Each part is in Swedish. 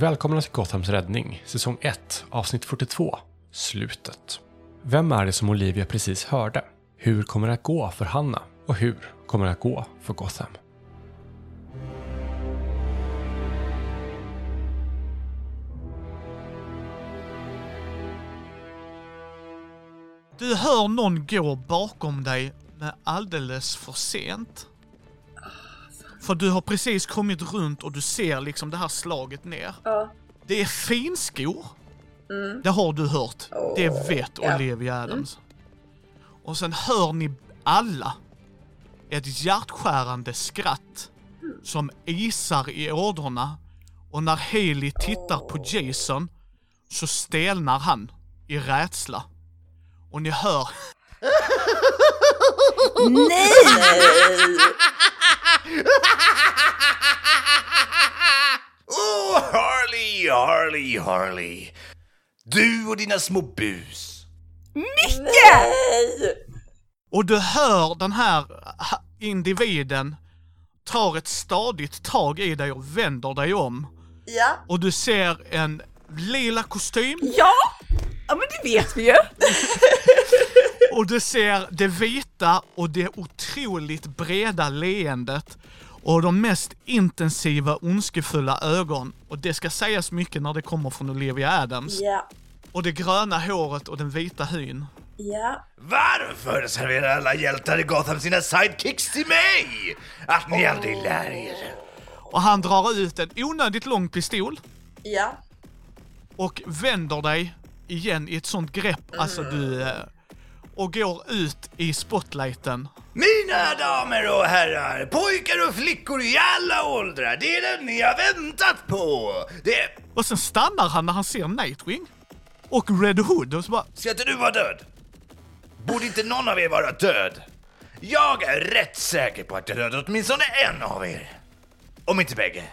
Välkomna till Gothams räddning, säsong 1, avsnitt 42, Slutet. Vem är det som Olivia precis hörde? Hur kommer det att gå för Hanna? Och hur kommer det att gå för Gotham? Du hör någon gå bakom dig men alldeles för sent. För du har precis kommit runt och du ser liksom det här slaget ner. Ja. Det är finskor. Mm. Det har du hört. Det Åh, vet ja. Olivia Adams. Och sen hör ni alla ett hjärtskärande skratt som isar i ådrorna och när Haley tittar på Jason så stelnar han i rädsla. Och ni hör Nej! Oh, Harley, Harley, Harley. Du och dina små bus. Nej! Och du hör den här individen tar ett stadigt tag i dig och vänder dig om. Ja. Och du ser en lila kostym Ja! Ja men det vet vi ju! och du ser det vita och det otroligt breda leendet och de mest intensiva ondskefulla ögon. Och det ska sägas mycket när det kommer från Olivia Adams. Ja. Och det gröna håret och den vita hyn. Ja. Varför serverar alla hjältar i Gotham sina sidekicks till mig? Att ni aldrig lär er. Och han drar ut en onödigt lång pistol Ja. och vänder dig igen i ett sånt grepp, alltså du... Och går ut i spotlighten. Mina damer och herrar, pojkar och flickor i alla åldrar, det är den ni har väntat på. Det... Och sen stannar han när han ser Nightwing. Och Red Hood och så bara... Ska inte du vara död? Borde inte någon av er vara död? Jag är rätt säker på att jag dödat åtminstone en av er. Om inte bägge.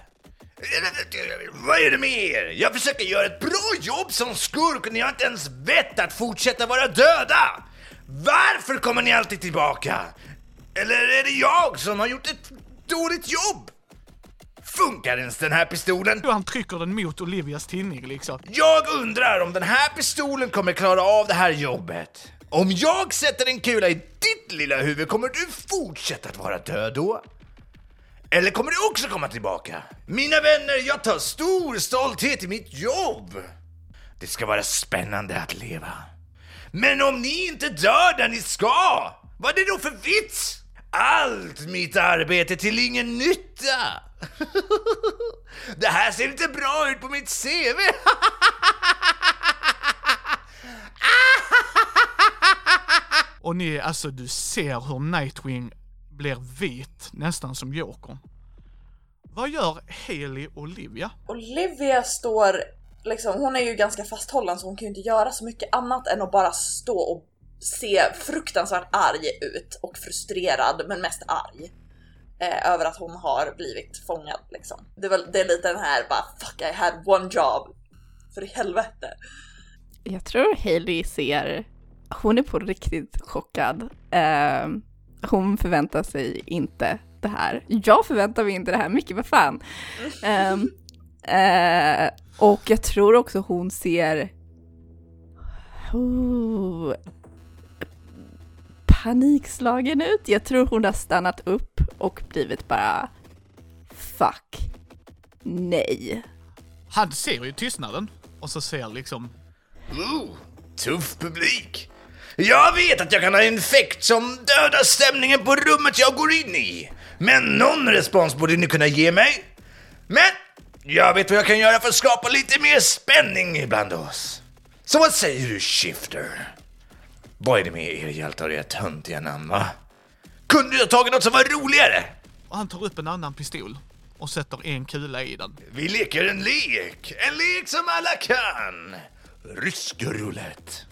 Vad är det med er? Jag försöker göra ett bra jobb som skurk och ni har inte ens vett att fortsätta vara döda! Varför kommer ni alltid tillbaka? Eller är det jag som har gjort ett dåligt jobb? Funkar ens den här pistolen? Han trycker den mot Olivias tinning liksom. Jag undrar om den här pistolen kommer klara av det här jobbet. Om jag sätter en kula i ditt lilla huvud, kommer du fortsätta att vara död då? Eller kommer du också komma tillbaka? Mina vänner, jag tar stor stolthet i mitt jobb. Det ska vara spännande att leva. Men om ni inte dör där ni ska, vad är det då för vits? Allt mitt arbete till ingen nytta. Det här ser inte bra ut på mitt CV. Och ni, alltså du ser hur Nightwing blir vit, nästan som Jokern. Vad gör Haley Olivia? Olivia står liksom, hon är ju ganska fasthållen så hon kan ju inte göra så mycket annat än att bara stå och se fruktansvärt arg ut och frustrerad men mest arg. Eh, över att hon har blivit fångad liksom. Det är, väl, det är lite den här bara fuck I had one job. För i helvete. Jag tror Hailey ser, hon är på riktigt chockad. Eh, hon förväntar sig inte det här. Jag förväntar mig inte det här, mycket vad fan. Ehm, eh, och jag tror också hon ser oh, panikslagen ut. Jag tror hon har stannat upp och blivit bara fuck, nej. Han ser ju tystnaden och så ser liksom Ooh, tuff publik. Jag vet att jag kan ha en effekt som dödar stämningen på rummet jag går in i. Men någon respons borde ni kunna ge mig. Men jag vet vad jag kan göra för att skapa lite mer spänning ibland oss. Så vad säger du, Shifter? Vad är det med er hjältar och era töntiga namn, va? Kunde du ha tagit något som var roligare? Och han tar upp en annan pistol och sätter en kula i den. Vi leker en lek, en lek som alla kan. Rysk roulette.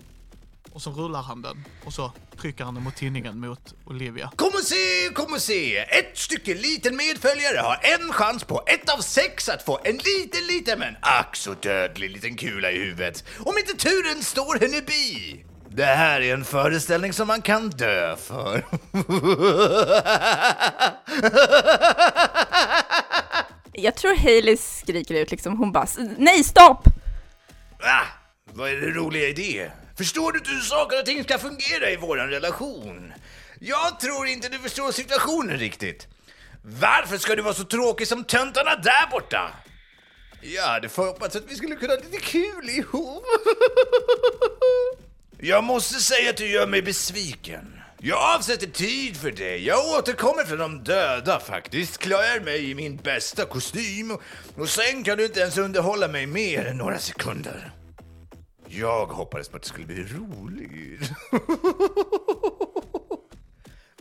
Och så rullar han den och så trycker han den mot tinningen mot Olivia. Kom och se, kom och se! Ett stycke liten medföljare har en chans på ett av sex att få en liten, liten men ack så dödlig liten kula i huvudet. Om inte turen står henne bi. Det här är en föreställning som man kan dö för. Jag tror Hailey skriker ut liksom, hon bara "S- nej stopp! Ah, vad är det roliga i det? Förstår du inte hur saker och ting ska fungera i våran relation? Jag tror inte du förstår situationen riktigt. Varför ska du vara så tråkig som töntarna där borta? Jag hade hoppats att vi skulle kunna ha lite kul ihop. Jag måste säga att du gör mig besviken. Jag avsätter tid för dig. Jag återkommer från de döda faktiskt. Klär mig i min bästa kostym och, och sen kan du inte ens underhålla mig mer än några sekunder. Jag hoppades på att det skulle bli roligt.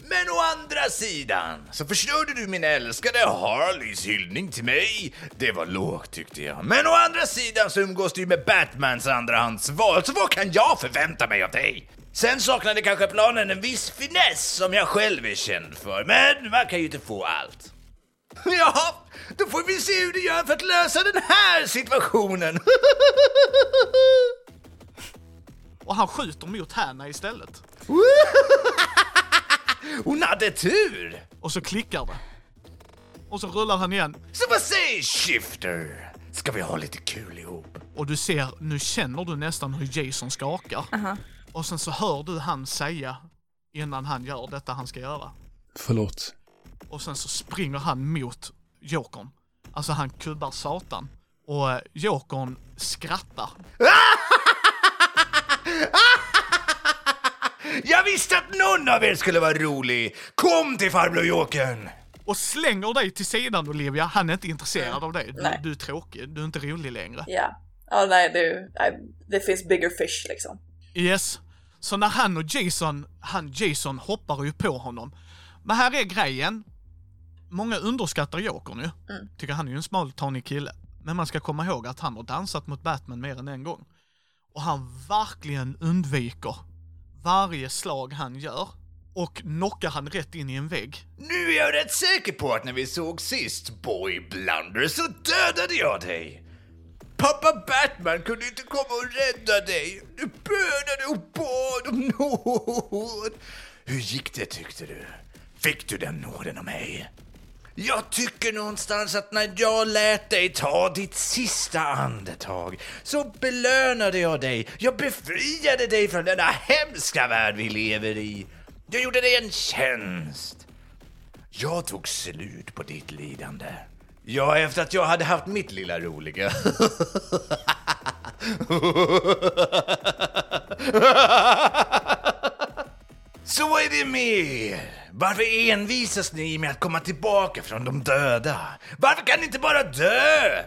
Men å andra sidan så förstörde du min älskade Harleys hyllning till mig. Det var lågt tyckte jag. Men å andra sidan så umgås du med Batmans andrahandsval, så vad kan jag förvänta mig av dig? Sen saknade kanske planen en viss finess som jag själv är känd för, men man kan ju inte få allt. Ja, då får vi se hur du gör för att lösa den här situationen. Och han skjuter mot Hanna istället. Hon hade tur! Och så klickar det. Och så rullar han igen. Så vad säger Shifter? Ska vi ha lite kul ihop? Och du ser, nu känner du nästan hur Jason skakar. Och sen så hör du han säga innan han gör detta han ska göra. Förlåt. Och sen så springer han mot Jokern. Alltså han kubbar Satan. Och eh, Jokern skrattar. Jag visste att någon av er skulle vara rolig! Kom till farbror Jokern! Och slänger dig till sidan Olivia. Han är inte intresserad av dig. Du, Nej. du är tråkig. Du är inte rolig längre. Ja. Ja, nej, det, nej, det finns bigger fish liksom. Yes. Så när han och Jason, han Jason hoppar ju på honom. Men här är grejen. Många underskattar Jokern ju. Tycker han är ju en smal tanig kille. Men man ska komma ihåg att han har dansat mot Batman mer än en gång. Och han verkligen undviker varje slag han gör. Och knockar han rätt in i en vägg. Nu är jag rätt säker på att när vi såg sist, Boy Blunder, så dödade jag dig! Pappa Batman kunde inte komma och rädda dig. Du bönade och bad om nåd. Hur gick det tyckte du? Fick du den nåden av mig? Jag tycker någonstans att när jag lät dig ta ditt sista andetag så belönade jag dig. Jag befriade dig från denna hemska värld vi lever i. Jag gjorde dig en tjänst. Jag tog slut på ditt lidande. Ja, efter att jag hade haft mitt lilla roliga. Så är det mer? Varför envisas ni med att komma tillbaka från de döda? Varför kan ni inte bara dö?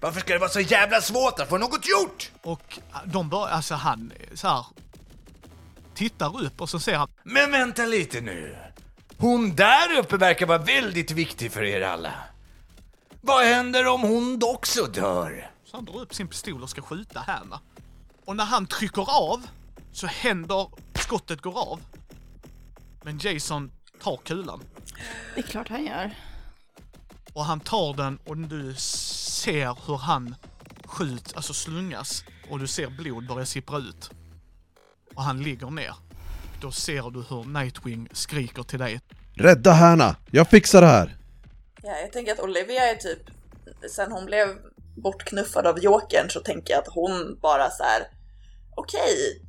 Varför ska det vara så jävla svårt att få något gjort? Och de börjar, alltså han så här tittar upp och så ser han Men vänta lite nu. Hon där uppe verkar vara väldigt viktig för er alla. Vad händer om hon också dör? Så han drar upp sin pistol och ska skjuta Hanna. Och när han trycker av så händer, skottet går av. Men Jason tar kulan. Det är klart han gör. Och han tar den och du ser hur han skjut, alltså slungas. Och du ser blod börja sippra ut. Och han ligger ner. Då ser du hur Nightwing skriker till dig. Rädda Hanna! Jag fixar det här! Ja, jag tänker att Olivia är typ, sen hon blev bortknuffad av Jokern så tänker jag att hon bara så här. okej,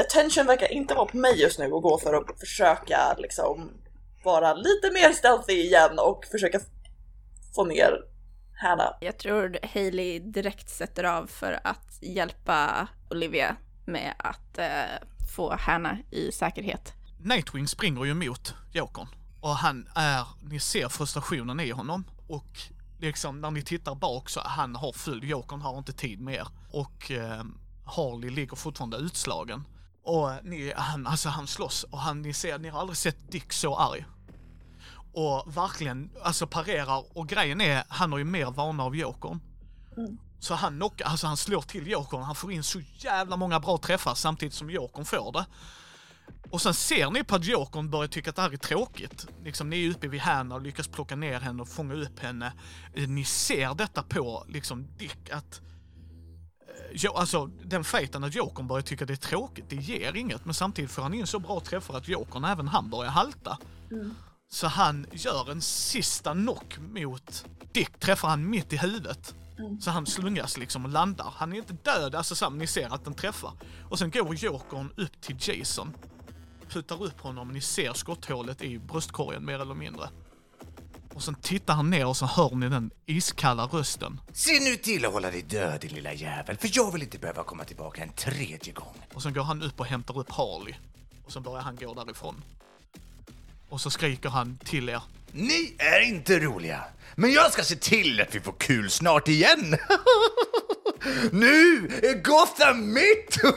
attention verkar inte vara på mig just nu och gå för att försöka liksom vara lite mer stealthy igen och försöka få ner Hanna. Jag tror Hailey direkt sätter av för att hjälpa Olivia med att eh, få Hanna i säkerhet. Nightwing springer ju mot Jokern. Och han är, ni ser frustrationen i honom. Och liksom när ni tittar bak så han har full, Jokern har inte tid mer. Och eh, Harley ligger fortfarande utslagen. Och ni, han, alltså han slåss och han, ni ser, ni har aldrig sett Dick så arg. Och verkligen, alltså parerar och grejen är, han har ju mer vana av Jokern. Så han knockar, alltså han slår till Jokern, han får in så jävla många bra träffar samtidigt som Jokern får det. Och sen ser ni på att Jokern börjar tycka att det här är tråkigt. Liksom ni är uppe vid Hanna och lyckas plocka ner henne och fånga upp henne. Eh, Ni ser detta på liksom Dick att alltså den fejten att Jokern börjar tycka det är tråkigt, det ger inget. Men samtidigt får han in så bra träffar att Jokern, även han, börjar halta. Så han gör en sista knock mot Dick, träffar han mitt i huvudet. Så han slungas liksom och landar. Han är inte död, alltså men ni ser att den träffar. Och sen går Jokern upp till Jason. Puttar upp honom, ni ser skotthålet i bröstkorgen mer eller mindre. Och sen tittar han ner och så hör ni den iskalla rösten. Se nu till att hålla dig död din lilla jävel, för jag vill inte behöva komma tillbaka en tredje gång. Och sen går han upp och hämtar upp Harley. Och sen börjar han gå därifrån. Och så skriker han till er. Ni är inte roliga, men jag ska se till att vi får kul snart igen. nu är Gotham mitt!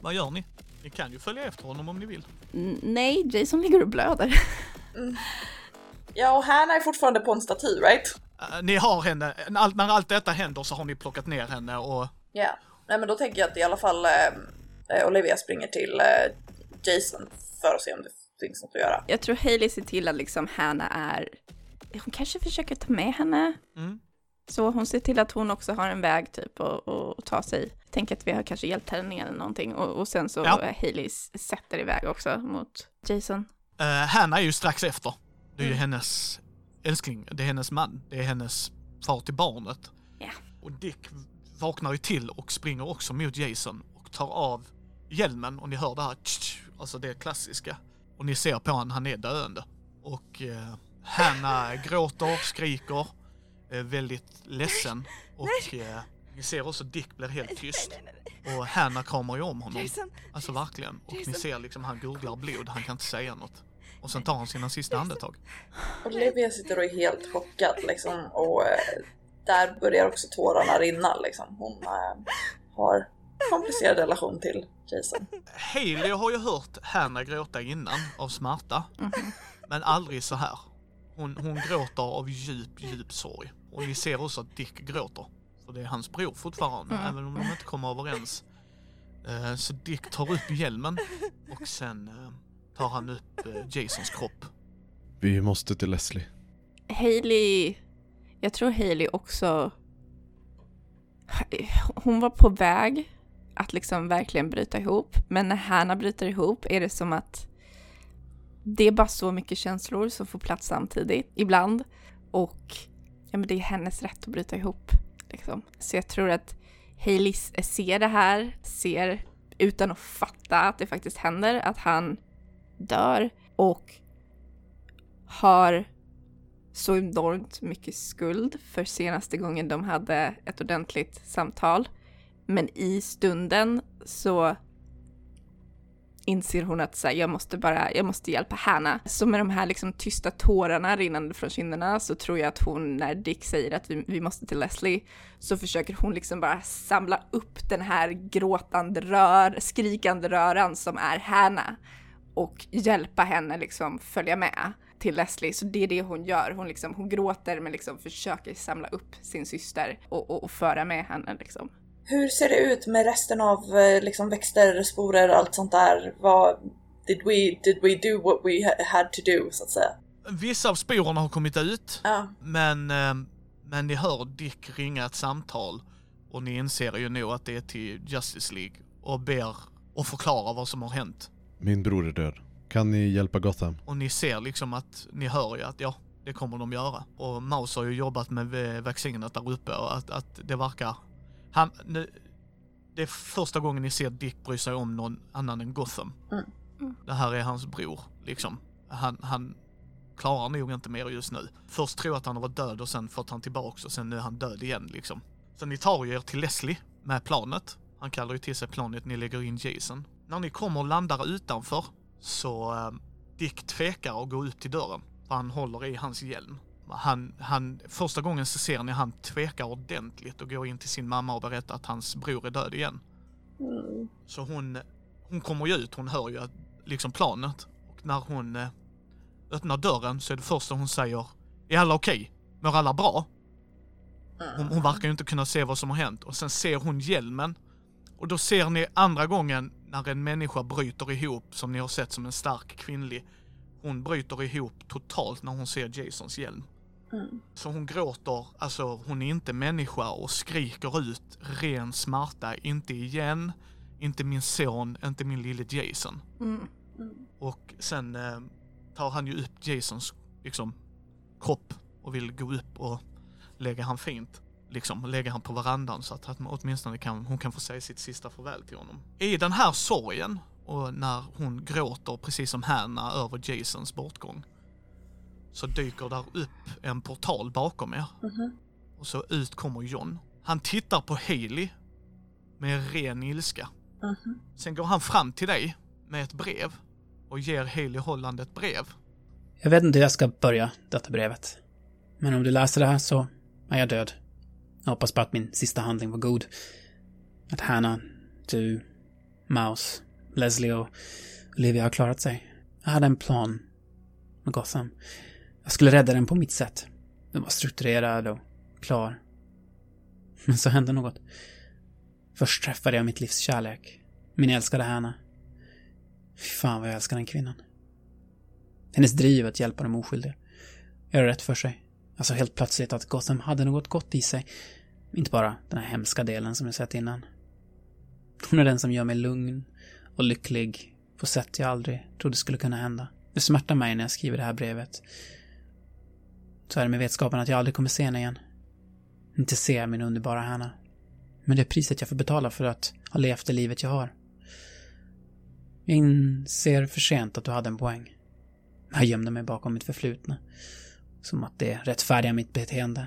Vad gör ni? Ni kan ju följa efter honom om ni vill. N- nej, Jason ligger och blöder. Ja, och Hanna är fortfarande på en staty, right? Eh, ni har henne, allt, när allt detta händer så har ni plockat ner henne och Ja. Nej men då tänker jag att i alla fall eh, Olivia springer till eh, Jason för att se om det finns något att göra. Jag tror Hailey ser till att liksom Hanna är... Hon kanske försöker ta med henne. Mm. Så hon ser till att hon också har en väg typ att ta sig. Tänk att vi har kanske hjälpt henne ner eller någonting. Och, och sen så Ja. Hailey sätter iväg också mot Jason. Uh, Hanna är ju strax efter. Det är ju hennes älskling, det är hennes man, det är hennes far till barnet. Ja. Och Dick vaknar ju till och springer också mot Jason och tar av hjälmen och ni hör det här tsch, alltså det klassiska. Och ni ser på honom, han är döende. Och uh, Hanna gråter, skriker, väldigt ledsen och eh, ni ser också Dick blir helt tyst. Och Hanna kramar ju om honom. Alltså verkligen. Och ni ser liksom han gurglar blod, han kan inte säga något. Och sen tar han sina sista andetag. Olivia sitter och är helt chockad liksom och eh, där börjar också tårarna rinna liksom. Hon eh, har komplicerad relation till Jason. Hailey har ju hört Hanna gråta innan av smärta. Men aldrig så här. Hon, hon gråter av djup, djup sorg. Och ni ser också att Dick gråter. För det är hans bror fortfarande, även om de inte kommer överens. Eh, Så Dick tar upp hjälmen och sen eh, tar han upp eh, Jasons kropp. Vi måste till Leslie. Hailey, jag tror Hailey också, hon var på väg att liksom verkligen bryta ihop. Men när Hanna bryter ihop är det som att det är bara så mycket känslor som får plats samtidigt ibland. Och ja, men det är hennes rätt att bryta ihop. Liksom. Så jag tror att Hailey ser det här, ser utan att fatta att det faktiskt händer, att han dör och har så enormt mycket skuld för senaste gången de hade ett ordentligt samtal. Men i stunden så inser hon att så här, jag måste bara, jag måste hjälpa Hanna. Så med de här liksom tysta tårarna rinnande från kinderna så tror jag att hon, när Dick säger att vi, vi måste till Leslie, så försöker hon liksom bara samla upp den här gråtande rör, skrikande röran som är Hanna och hjälpa henne liksom följa med till Leslie. Så det är det hon gör. Hon, liksom, hon gråter men liksom försöker samla upp sin syster och, och, och föra med henne liksom. Hur ser det ut med resten av eh, liksom växter, sporer, allt sånt där? Vad, did, we, did we do what we ha- had to do, så att säga? Vissa av sporerna har kommit ut, Ja. men, eh, men ni hör Dick ringa ett samtal och ni inser ju nog att det är till Justice League och ber och förklara vad som har hänt. Min bror är död. Kan ni hjälpa Gotham? Och ni ser liksom att, ni hör ju att ja, det kommer de göra. Och Mouse har ju jobbat med vaccinet där uppe och att, att det verkar, han, nu, det är första gången ni ser Dick bry sig om någon annan än Gotham. Mm. Mm. Det här är hans bror, liksom. Han, han klarar nog inte mer just nu. Först tror jag att han var död och sen fått han tillbaks och sen nu är han död igen liksom. Så ni tar ju er till Leslie med planet. Han kallar ju till sig planet, ni lägger in Jason. När ni kommer och landar utanför så eh, Dick tvekar att gå ut till dörren. För han håller i hans hjälm. Han, han, första gången så ser ni han tvekar ordentligt och går in till sin mamma och berättar att hans bror är död igen. Mm. Så hon, hon kommer ju ut, hon hör ju att, liksom planet. Och när hon eh, öppnar dörren så är det första hon säger Är alla okej? Mår alla bra? Hon, hon verkar ju inte kunna se vad som har hänt. Och sen ser hon hjälmen. Och då ser ni andra gången när en människa bryter ihop, som ni har sett som en stark kvinnlig. Hon bryter ihop totalt när hon ser Jasons hjälm. Mm. Så hon gråter, alltså hon är inte människa och skriker ut ren smärta. Inte igen, Inte min son, inte min lille Jason. Mm. Och sen eh, tar han ju upp Jasons liksom, kropp och vill gå upp och lägga han fint. Liksom lägga han på verandan så att han åtminstone kan, hon kan få säga sitt sista farväl till honom. I den här sorgen och när hon gråter precis som Hanna över Jasons bortgång så dyker där upp en portal bakom er. Och så ut kommer John. Han tittar på Haley med ren ilska. Sen går han fram till dig med ett brev och ger Haley Holland ett brev. Jag vet inte hur jag ska börja detta brevet. Men om du läser det här så är jag död. Jag hoppas bara att min sista handling var god. Att Hannah, du, Mouse, Leslie och Olivia har klarat sig. Jag hade en plan med Gotham. Jag skulle rädda den på mitt sätt. Den var strukturerad och klar. Men så hände något. Först träffade jag mitt livs kärlek. Min älskade Hannah. Fy fan vad jag älskar den kvinnan. Hennes driv att hjälpa de oskyldiga. Göra rätt för sig. Alltså helt plötsligt att Gotham hade något gott i sig. Inte bara den här hemska delen som jag sett innan. Hon är den som gör mig lugn och lycklig på sätt jag aldrig trodde skulle kunna hända. Det smärtar mig när jag skriver det här brevet. Så är det med vetskapen att jag aldrig kommer se henne igen. Inte se min underbara Hanna. Men det är priset jag får betala för att ha levt det livet jag har. Jag inser för sent att du hade en poäng. Jag gömde mig bakom mitt förflutna. Som att det rättfärdigar mitt beteende.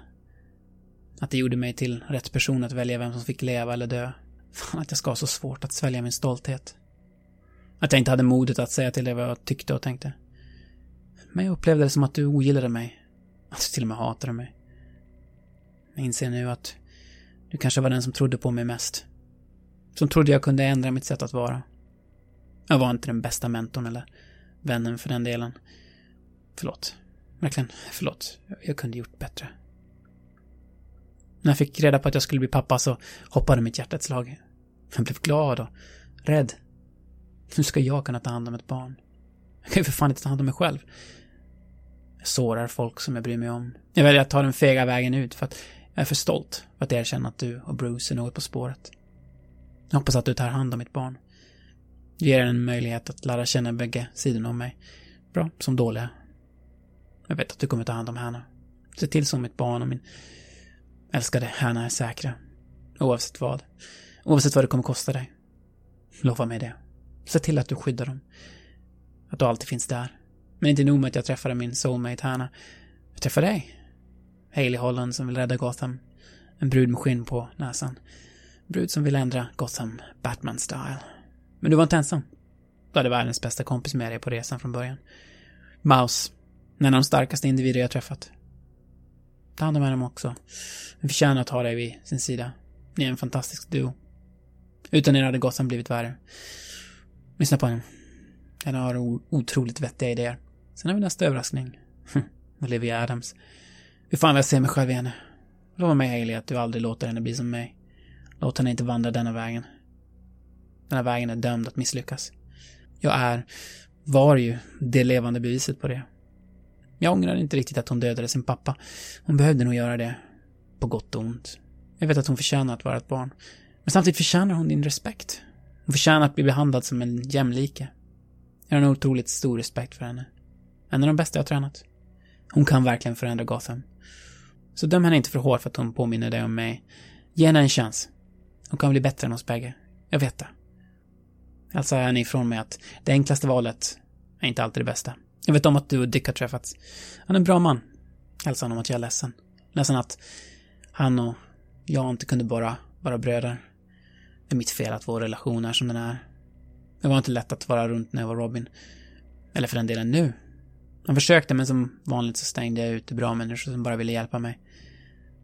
Att det gjorde mig till rätt person att välja vem som fick leva eller dö. Fan att jag ska ha så svårt att svälja min stolthet. Att jag inte hade modet att säga till dig vad jag tyckte och tänkte. Men jag upplevde det som att du ogillade mig. Att du till och med hatade mig. Jag inser nu att du kanske var den som trodde på mig mest. Som trodde jag kunde ändra mitt sätt att vara. Jag var inte den bästa mentorn eller vännen för den delen. Förlåt. Verkligen, förlåt. Jag kunde gjort bättre. När jag fick reda på att jag skulle bli pappa så hoppade mitt hjärta ett slag. Jag blev glad och rädd. Hur ska jag kunna ta hand om ett barn? Jag kan ju för fan inte ta hand om mig själv. Jag sårar folk som jag bryr mig om. Jag väljer att ta den fega vägen ut för att jag är för stolt för att erkänna att du och Bruce är något på spåret. Jag hoppas att du tar hand om mitt barn. Ger henne en möjlighet att lära känna bägge sidorna om mig. Bra som dåliga. Jag vet att du kommer ta hand om Hanna. Se till så mitt barn och min älskade Hanna är säkra. Oavsett vad. Oavsett vad det kommer kosta dig. Lova mig det. Se till att du skyddar dem. Att du alltid finns där. Men inte nog med att jag träffade min soulmate Hanna. Jag träffade dig. Haley Holland som vill rädda Gotham. En brud med skinn på näsan. En brud som vill ändra Gotham Batman-style. Men du var inte ensam. Du hade världens bästa kompis med dig på resan från början. Mouse. En av de starkaste individer jag träffat. Ta hand om honom också. Vi förtjänar att ha dig vid sin sida. Ni är en fantastisk duo. Utan er hade Gotham blivit värre. Lyssna på honom. Han har otroligt vettiga idéer. Sen har vi nästa överraskning. Olivia Adams. Hur fan vill jag se mig själv i henne? Lova mig Hailey att du aldrig låter henne bli som mig. Låt henne inte vandra denna vägen. Denna vägen är dömd att misslyckas. Jag är, var ju, det levande beviset på det. Jag ångrar inte riktigt att hon dödade sin pappa. Hon behövde nog göra det. På gott och ont. Jag vet att hon förtjänar att vara ett barn. Men samtidigt förtjänar hon din respekt. Hon förtjänar att bli behandlad som en jämlike. Jag har en otroligt stor respekt för henne. En av de bästa jag har tränat. Hon kan verkligen förändra Gotham. Så döm henne inte för hårt för att hon påminner dig om mig. Ge henne en chans. Hon kan bli bättre än oss bägge. Jag vet det. Alltså, Hälsa henne ifrån mig att det enklaste valet är inte alltid det bästa. Jag vet om att du och Dick har träffats. Han är en bra man. Hälsa honom att jag är ledsen. Ledsen att han och jag inte kunde bara vara bröder. Det är mitt fel att vår relation är som den är. Det var inte lätt att vara runt när jag var Robin. Eller för den delen nu. Han försökte, men som vanligt så stängde jag ute bra människor som bara ville hjälpa mig.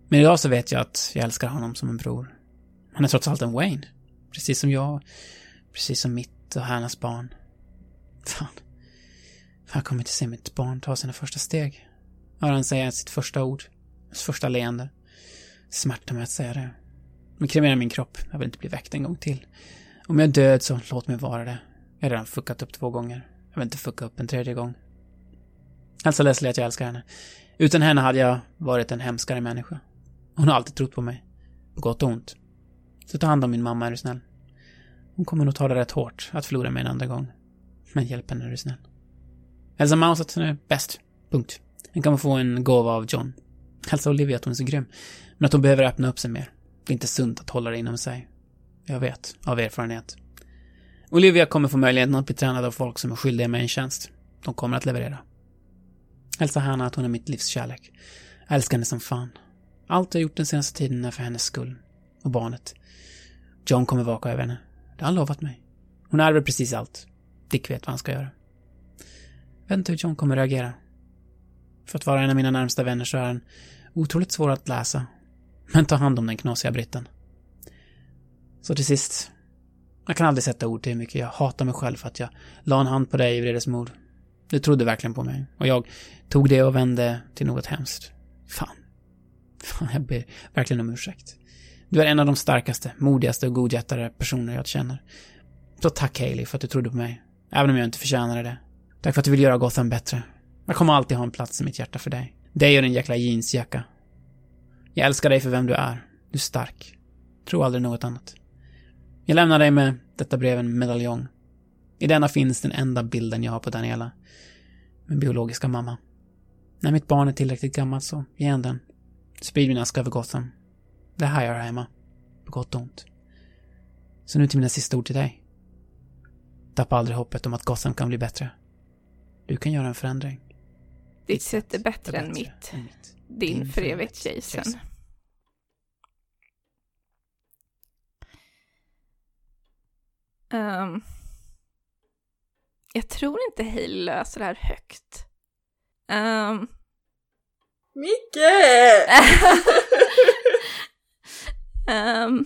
Men idag så vet jag att jag älskar honom som en bror. Han är trots allt en Wayne. Precis som jag. Precis som mitt och Hannas barn. Fan. Jag kommer inte se mitt barn ta sina första steg. Hör han säga sitt första ord. Hans första leende. Smärtar mig att säga det. Men kremera min kropp. Jag vill inte bli väckt en gång till. Om jag är död så låt mig vara det. Jag har redan fuckat upp två gånger. Jag vill inte fucka upp en tredje gång. Hälsa Leslie att jag älskar henne. Utan henne hade jag varit en hemskare människa. Hon har alltid trott på mig. På gott och ont. Så ta hand om min mamma är du snäll. Hon kommer nog ta det rätt hårt att förlora mig en andra gång. Men hjälp henne är du snäll. Hälsa Mouse att hon är bäst. Punkt. Hon kommer få en gåva av John. Hälsa Olivia att hon är så grym. Men att hon behöver öppna upp sig mer. Det är inte sunt att hålla det inom sig. Jag vet, av erfarenhet. Olivia kommer få möjligheten att bli tränad av folk som är skyldiga mig en tjänst. De kommer att leverera. Hälsa Hanna att hon är mitt livs kärlek. Jag älskar henne som fan. Allt jag gjort den senaste tiden är för hennes skull. Och barnet. John kommer vaka över henne. Det har han lovat mig. Hon ärver precis allt. Dick vet vad han ska göra. Vänta vet inte hur John kommer reagera. För att vara en av mina närmsta vänner så är han otroligt svår att läsa. Men ta hand om den knasiga britten. Så till sist. Jag kan aldrig sätta ord till hur mycket jag hatar mig själv för att jag la en hand på dig i vredesmod. Du trodde verkligen på mig. Och jag tog det och vände till något hemskt. Fan. Fan, jag ber verkligen om ursäkt. Du är en av de starkaste, modigaste och godhjärtade personer jag känner. Så tack Haley för att du trodde på mig. Även om jag inte förtjänade det. Tack för att du vill göra Gotham bättre. Jag kommer alltid ha en plats i mitt hjärta för dig. Dig och din jäkla jeansjacka. Jag älskar dig för vem du är. Du är stark. Tro aldrig något annat. Jag lämnar dig med detta brev en medaljong. I denna finns den enda bilden jag har på Daniela. Min biologiska mamma. När mitt barn är tillräckligt gammalt så, ge en den. Sprid min aska över Gotham. Det är här jag är hemma. På gott och ont. Så nu till mina sista ord till dig. Tappa aldrig hoppet om att Gotham kan bli bättre. Du kan göra en förändring. Ditt sätt är bättre än mitt. mitt. Din för evigt Jason. Jason. Ehm, jag tror inte Hailey löser det här högt. Um, Micke! Ehm,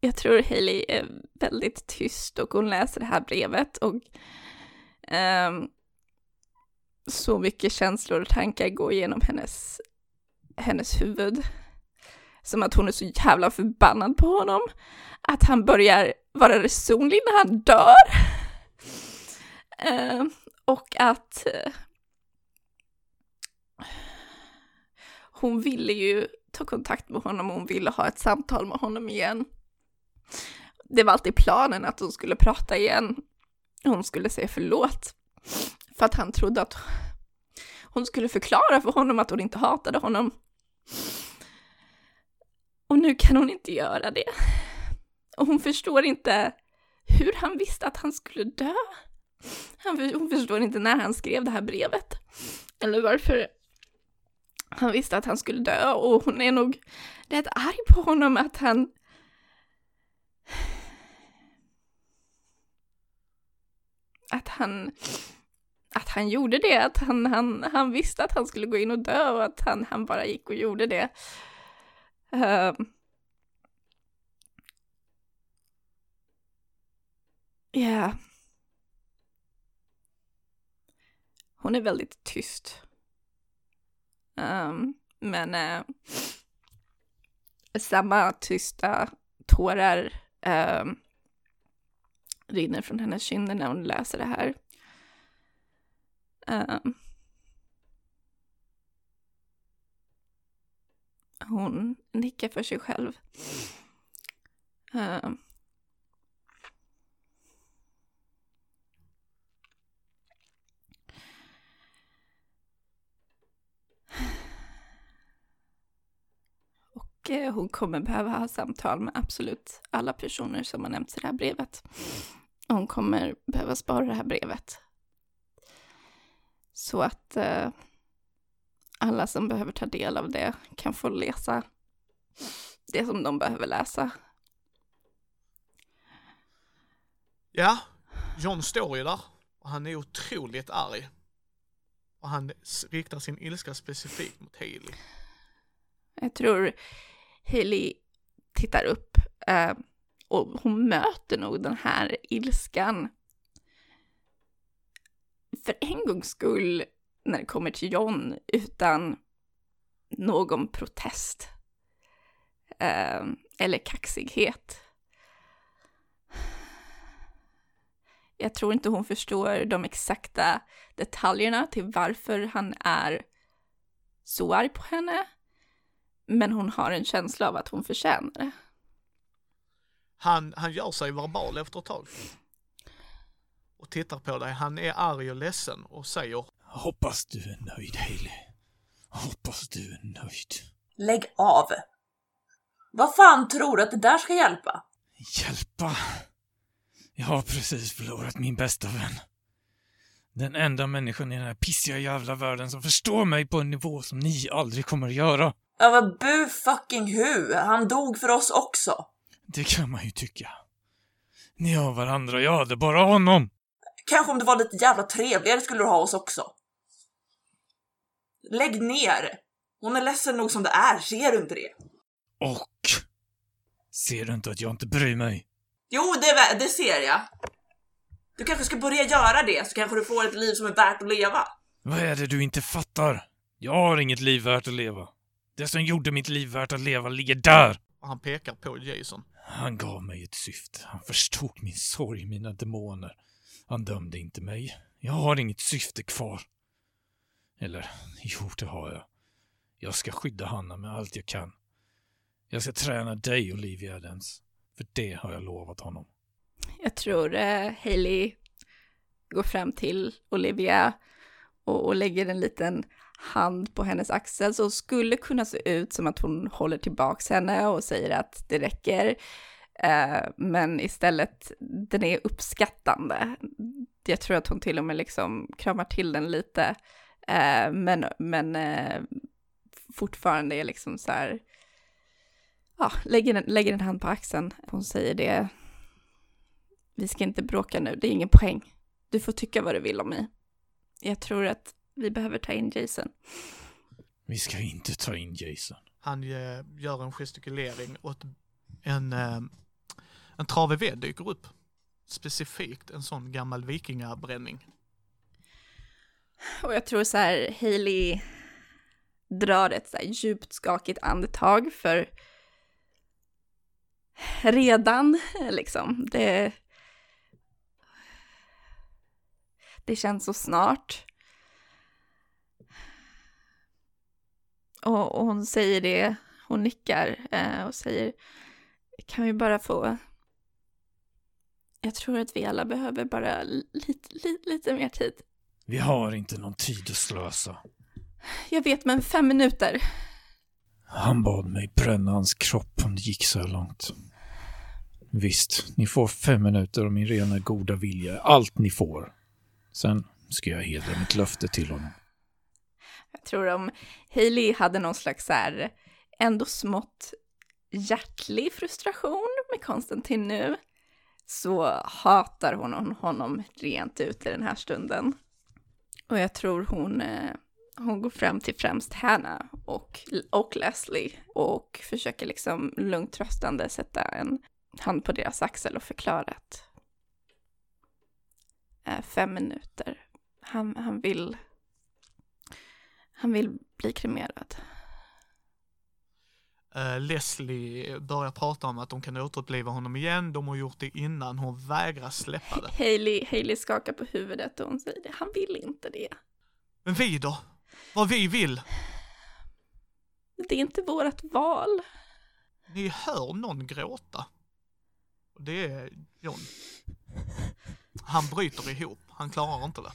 jag tror Hailey är väldigt tyst och hon läser det här brevet och ehm, så mycket känslor och tankar går igenom hennes, hennes huvud. Som att hon är så jävla förbannad på honom. Att han börjar vara resonlig när han dör. Eh, och att eh, hon ville ju ta kontakt med honom och hon ville ha ett samtal med honom igen. Det var alltid planen att hon skulle prata igen. Hon skulle säga förlåt. För att han trodde att hon skulle förklara för honom att hon inte hatade honom. Och nu kan hon inte göra det. Och hon förstår inte hur han visste att han skulle dö. Han, hon förstår inte när han skrev det här brevet. Eller varför han visste att han skulle dö och hon är nog rätt arg på honom att han att han att han gjorde det, att han, han, han visste att han skulle gå in och dö och att han, han bara gick och gjorde det. Um, Ja. Hon är väldigt tyst. Um, men uh, samma tysta tårar um, rinner från hennes kinder när hon läser det här. Um, hon nickar för sig själv. Um, hon kommer behöva ha samtal med absolut alla personer som har nämnts i det här brevet. Hon kommer behöva spara det här brevet. Så att eh, alla som behöver ta del av det kan få läsa det som de behöver läsa. Ja, John står ju där och han är otroligt arg. Och han riktar sin ilska specifikt mot Haley. Jag tror Haley tittar upp eh, och hon möter nog den här ilskan. För en gångs skull när det kommer till John utan någon protest. Eh, eller kaxighet. Jag tror inte hon förstår de exakta detaljerna till varför han är så arg på henne. Men hon har en känsla av att hon förtjänar det. Han, han gör sig verbal efter ett tag. Och tittar på dig. Han är arg och ledsen och säger Hoppas du är nöjd, Hailey. Hoppas du är nöjd. Lägg av! Vad fan tror du att det där ska hjälpa? Hjälpa? Jag har precis förlorat min bästa vän. Den enda människan i den här pissiga jävla världen som förstår mig på en nivå som ni aldrig kommer att göra. Ja, vad bu fucking hu! Han dog för oss också! Det kan man ju tycka. Ni har varandra, jag hade bara honom. Kanske om det var lite jävla trevligare skulle du ha oss också. Lägg ner! Hon är ledsen nog som det är, ser du inte det? Och... Ser du inte att jag inte bryr mig? Jo, det, det ser jag. Du kanske ska börja göra det, så kanske du får ett liv som är värt att leva. Vad är det du inte fattar? Jag har inget liv värt att leva. Det som gjorde mitt liv värt att leva ligger där. och han pekar på Jason. Han gav mig ett syfte. Han förstod min sorg, mina demoner. Han dömde inte mig. Jag har inget syfte kvar. Eller, jo, det har jag. Jag ska skydda Hanna med allt jag kan. Jag ska träna dig, Olivia Adams. För det har jag lovat honom. Jag tror eh, Hailey går fram till Olivia och, och lägger en liten hand på hennes axel så skulle kunna se ut som att hon håller tillbaks henne och säger att det räcker. Eh, men istället, den är uppskattande. Jag tror att hon till och med liksom kramar till den lite. Eh, men men eh, fortfarande är liksom så här, ja, lägger en, lägger en hand på axeln. Hon säger det, vi ska inte bråka nu, det är ingen poäng. Du får tycka vad du vill om mig. Jag tror att vi behöver ta in Jason. Vi ska inte ta in Jason. Han eh, gör en gestikulering och ett, en, eh, en trave ved dyker upp. Specifikt en sån gammal vikingabränning. Och jag tror så här, Hailey drar ett så här djupt skakigt andetag för redan liksom, det det känns så snart. Och, och hon säger det, hon nickar eh, och säger, kan vi bara få jag tror att vi alla behöver bara lite, lite, lite mer tid. Vi har inte någon tid att slösa. Jag vet, men fem minuter. Han bad mig bränna hans kropp om det gick så här långt. Visst, ni får fem minuter och min rena goda vilja allt ni får. Sen ska jag hedra mitt löfte till honom. Jag tror om Hailey hade någon slags så här, ändå smått hjärtlig frustration med Konstantin nu, så hatar hon honom rent ut i den här stunden. Och jag tror hon, eh, hon går fram till främst Hannah och, och Leslie och försöker liksom lugnt tröstande sätta en hand på deras axel och förklara att eh, fem minuter, han, han vill han vill bli kremerad. Eh, Leslie börjar prata om att de kan återuppliva honom igen, de har gjort det innan, hon vägrar släppa det. Hailey, Hailey skakar på huvudet och hon säger det. Han vill inte det. Men vi då? Vad vi vill? Det är inte vårt val. Ni hör någon gråta. Det är John. Han bryter ihop, han klarar inte det.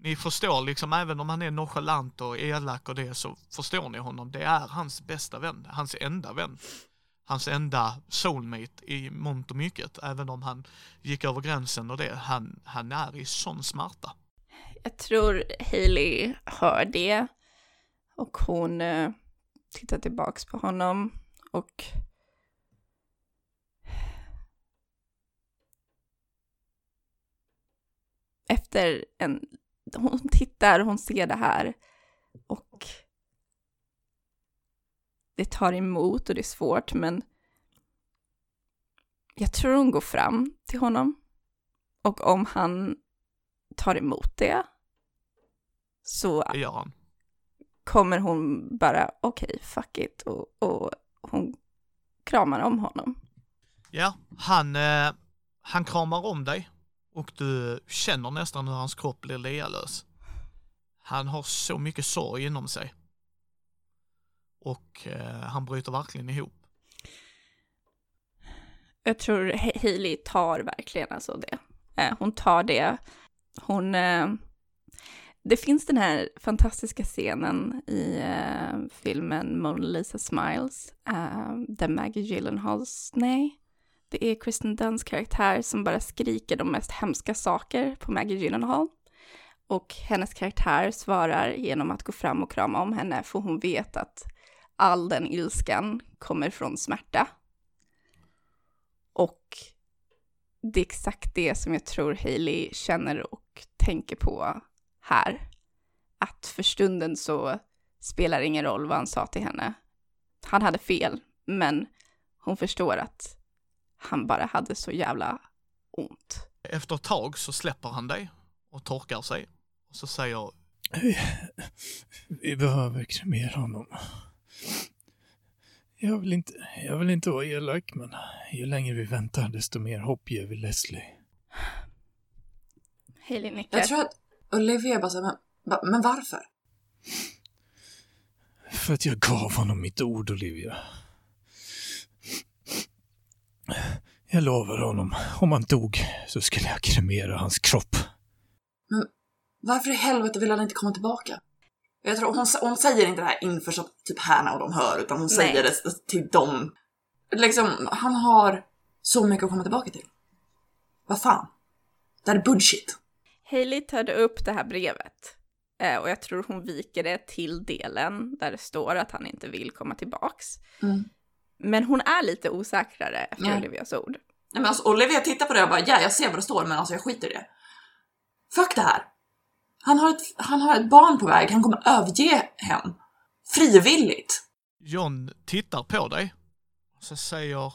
Ni förstår liksom, även om han är nonchalant och elak och det, så förstår ni honom. Det är hans bästa vän, hans enda vän. Hans enda soulmate i mångt och mycket, även om han gick över gränsen och det. Han, han är i sån smärta. Jag tror Hailey hör det och hon eh, tittar tillbaks på honom och efter en hon tittar, hon ser det här och det tar emot och det är svårt men jag tror hon går fram till honom och om han tar emot det så han. kommer hon bara okej, okay, fuck it och, och hon kramar om honom. Ja, han, eh, han kramar om dig och du känner nästan hur hans kropp blir lealös. Han har så mycket sorg inom sig. Och eh, han bryter verkligen ihop. Jag tror Hailey tar verkligen alltså det. Eh, hon tar det. Hon... Eh, det finns den här fantastiska scenen i eh, filmen Mona Lisa Smiles, eh, där Maggie Gyllenhaals, nej, det är Kristen Dunns karaktär som bara skriker de mest hemska saker på Maggie Gyllenhaal. Och hennes karaktär svarar genom att gå fram och krama om henne, för hon vet att all den ilskan kommer från smärta. Och det är exakt det som jag tror Hailey känner och tänker på här. Att för stunden så spelar det ingen roll vad han sa till henne. Han hade fel, men hon förstår att han bara hade så jävla ont. Efter ett tag så släpper han dig och torkar sig. Och så säger Vi behöver kremera honom. Jag vill inte, jag vill inte vara elak, men ju längre vi väntar, desto mer hopp ger vi Leslie. Hailey nickar. Jag tror att Olivia bara säger, men, men varför? För att jag gav honom mitt ord, Olivia. Jag lovade honom, om han dog så skulle jag kremera hans kropp. Varför i helvete vill han inte komma tillbaka? Jag tror hon, hon säger inte det här inför så att typ Hanna och de hör, utan hon Nej. säger det till dem. Liksom, han har så mycket att komma tillbaka till. Vad fan? Det här är bullshit. Hailey tar upp det här brevet. Eh, och jag tror hon viker det till delen där det står att han inte vill komma tillbaks. Mm. Men hon är lite osäkrare efter Ja. Olivias ord. Nej men alltså Olivia tittar på det och bara ja, jag ser vad det står men alltså jag skiter i det. Fuck det här. Han har ett, han har ett barn på väg, han kommer överge henne. Frivilligt. John tittar på dig. Och så säger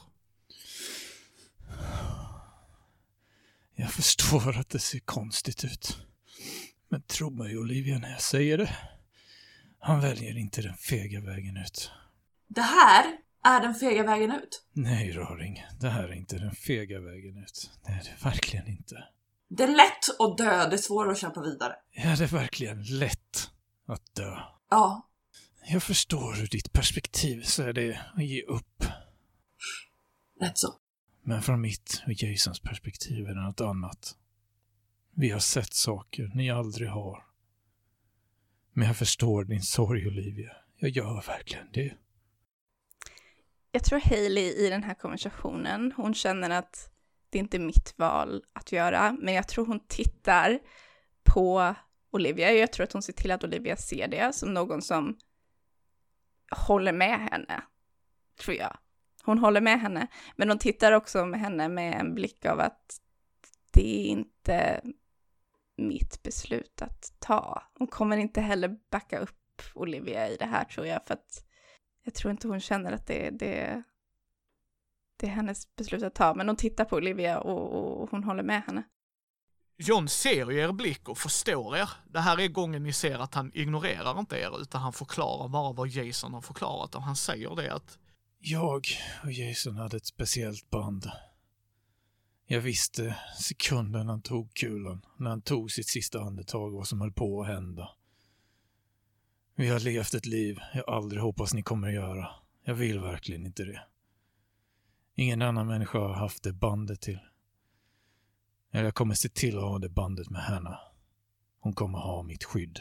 Jag förstår att det ser konstigt ut. Men tro mig, Olivia, när jag säger det. Han väljer inte den fega vägen ut. Det här är den fega vägen ut. Nej, Raring. Det här är inte den fega vägen ut. Det är det verkligen inte. Det är lätt att dö, det är svårare att kämpa vidare. Är det verkligen lätt att dö? Ja, Jag förstår ur ditt perspektiv så är det att ge upp. rätt så. Men från mitt och Jasons perspektiv är det något annat. Vi har sett saker ni aldrig har. Men jag förstår din sorg, Olivia. Jag gör verkligen det. Jag tror Hailey i den här konversationen, hon känner att det inte är mitt val att göra, men jag tror hon tittar på Olivia. Jag tror att hon ser till att Olivia ser det som någon som håller med henne, tror jag. Hon håller med henne, men hon tittar också med henne med en blick av att det är inte mitt beslut att ta. Hon kommer inte heller backa upp Olivia i det här tror jag, för att jag tror inte hon känner att det, det, det är hennes beslut att ta, men hon tittar på Olivia och, och hon håller med henne. John ser ju er blick och förstår er. Det här är gången ni ser att han ignorerar inte er utan han förklarar bara vad Jason har förklarat och han säger det att Jag och Jason hade ett speciellt band. Jag visste sekunden han tog kulan, när han tog sitt sista andetag, vad som höll på att hända. Vi har levt ett liv jag aldrig hoppas ni kommer att göra. Jag vill verkligen inte det. Ingen annan människa har haft det bandet till. Eller jag kommer se till att ha det bandet med henne. Hon kommer ha mitt skydd.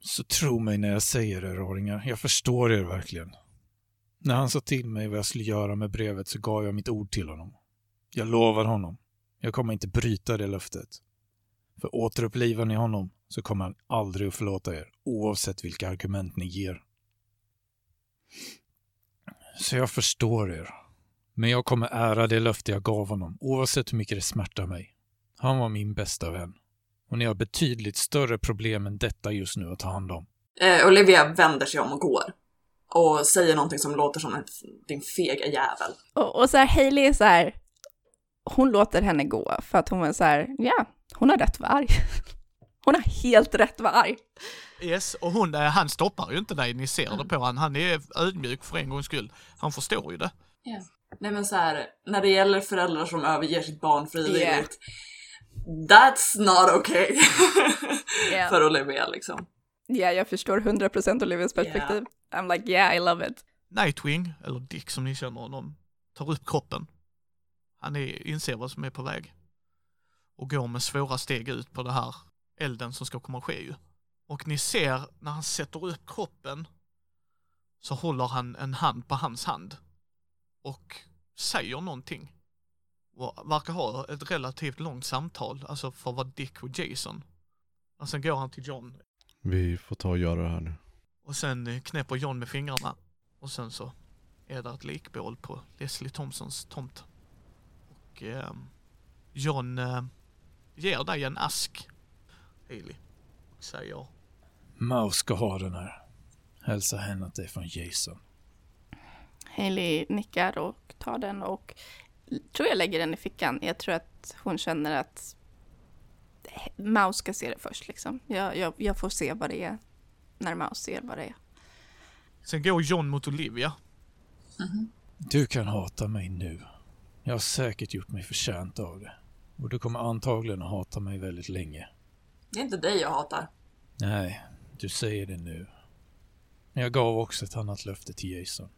Så tro mig när jag säger det, raringar. Jag förstår er verkligen. När han sa till mig vad jag skulle göra med brevet så gav jag mitt ord till honom. Jag lovar honom. Jag kommer inte bryta det löftet. För återupplivar ni honom så kommer han aldrig att förlåta er, oavsett vilka argument ni ger. Så jag förstår er. Men jag kommer ära det löfte jag gav honom, oavsett hur mycket det smärtar mig. Han var min bästa vän. Och ni har betydligt större problem än detta just nu att ta hand om. Eh, Olivia vänder sig om och går. Och säger någonting som låter som en, din fega jävel. Och, och så här, Hailey är så här, hon låter henne gå för att hon är så här, ja, hon har rätt att vara arg. Hon har helt rätt att vara arg. yes, och hon, eh, han stoppar ju inte dig, ni ser det på han. Han är ödmjuk för en gångs skull. Han förstår ju det. Nej men så här, när det gäller föräldrar som överger sitt barn frivilligt. That's not okay. Ja. För Olivia liksom. Ja, jag förstår 100% Olivias perspektiv. I'm like, yeah, I love it. Nightwing, eller Dick som ni känner honom, tar upp kroppen. Han är, inser vad som är på väg. Och går med svåra steg ut på det här elden som ska komma att ske ju. Och ni ser när han sätter upp kroppen så håller han en hand på hans hand. Och säger någonting. Och verkar ha ett relativt långt samtal, alltså för att vara Dick och Jason. Och sen går han till John Vi får ta och göra det här nu. och sen knäpper John med fingrarna. Och sen så är det ett likbål på Leslie Thompsons tomt. Och eh, John eh, ger dig en ask, Hailey. Och säger Mouse ska ha den här. Hälsa henne att det är från Jason. Hailey nickar och tar den och tror jag lägger den i fickan. Jag tror att hon känner att Maus ska se det först liksom. Jag, jag, jag får se vad det är när Maus ser vad det är. Sen går John mot Olivia. Du kan hata mig nu. Jag har säkert gjort mig förtjänt av det. Och du kommer antagligen att hata mig väldigt länge. Det är inte dig jag hatar. Nej, du säger det nu. Men jag gav också ett annat löfte till Jason.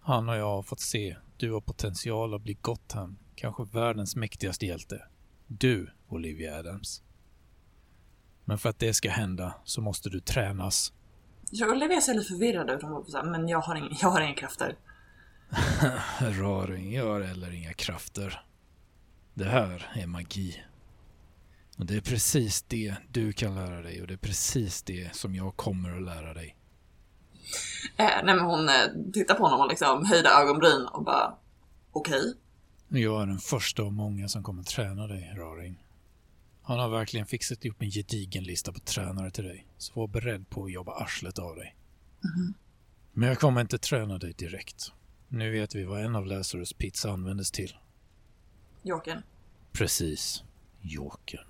Han och jag har fått se du har potential att bli Gotham, kanske världens mäktigaste hjälte. Du, Olivia Adams. Men för att det ska hända så måste du tränas. Jag tror Olivia ser lite förvirrad ut. Hon bara men jag har, ing- jag har inga krafter. Raring, jag har heller inga krafter. Det här är magi. Och det är precis det du kan lära dig och det är precis det som jag kommer att lära dig. Eh, nej men hon eh, tittar på honom och liksom höjde ögonbryn och bara okej. Jag är den första av många som kommer träna dig, Raring. Han har verkligen fixat ihop en gedigen lista på tränare till dig, så var beredd på att jobba arslet av dig. Men jag kommer inte träna dig direkt. Nu vet vi vad en av Lazarus pizza användes till. Jokern. Precis. Jokern.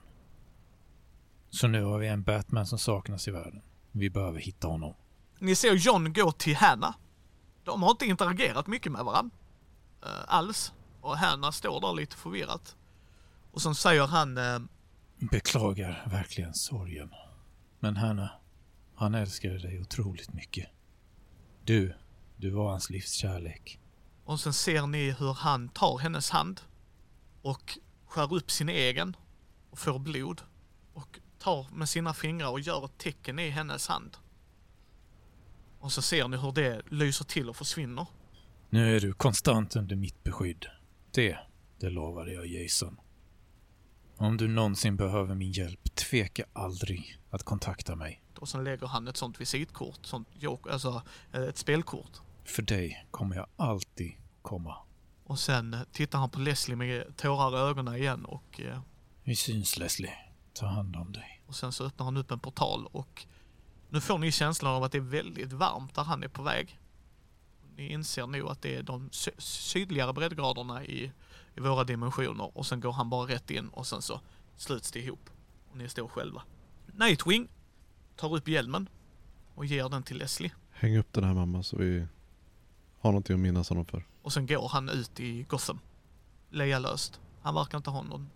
Så nu har vi en Batman som saknas i världen. Vi behöver hitta honom. Ni ser John gå till Hanna. De har inte interagerat mycket med varandra. Eh, alls. Och Hanna står där lite förvirrat. Och sen säger han, eh, Beklagar verkligen sorgen. Men Hanna, han älskade dig otroligt mycket. Du, du var hans livskärlek. och sen ser ni hur han tar hennes hand och skär upp sin egen och får blod. Och tar med sina fingrar och gör ett tecken i hennes hand. Och så ser ni hur det lyser till och försvinner. Nu är du konstant under mitt beskydd. Det, det lovade jag Jason. Om du någonsin behöver min hjälp, tveka aldrig att kontakta mig. Och sen lägger han ett sånt visitkort, sånt alltså eh, ett spelkort. För dig kommer jag alltid komma. Och sen eh, tittar han på Leslie med tårar i ögonen igen och, eh, Vi syns Leslie. Ta hand om dig. Och sen så öppnar han upp en portal och nu får ni känslan av att det är väldigt varmt där han är på väg. Ni inser nog att det är de sy- sydligare breddgraderna i, i våra dimensioner och sen går han bara rätt in och sen så sluts det ihop. Och ni står själva. Nightwing tar upp hjälmen och ger den till Leslie. Häng upp den här mamma så vi har någonting att minnas honom för. Och sen går han ut i Gotham. Lealöst. Han verkar inte ha någon...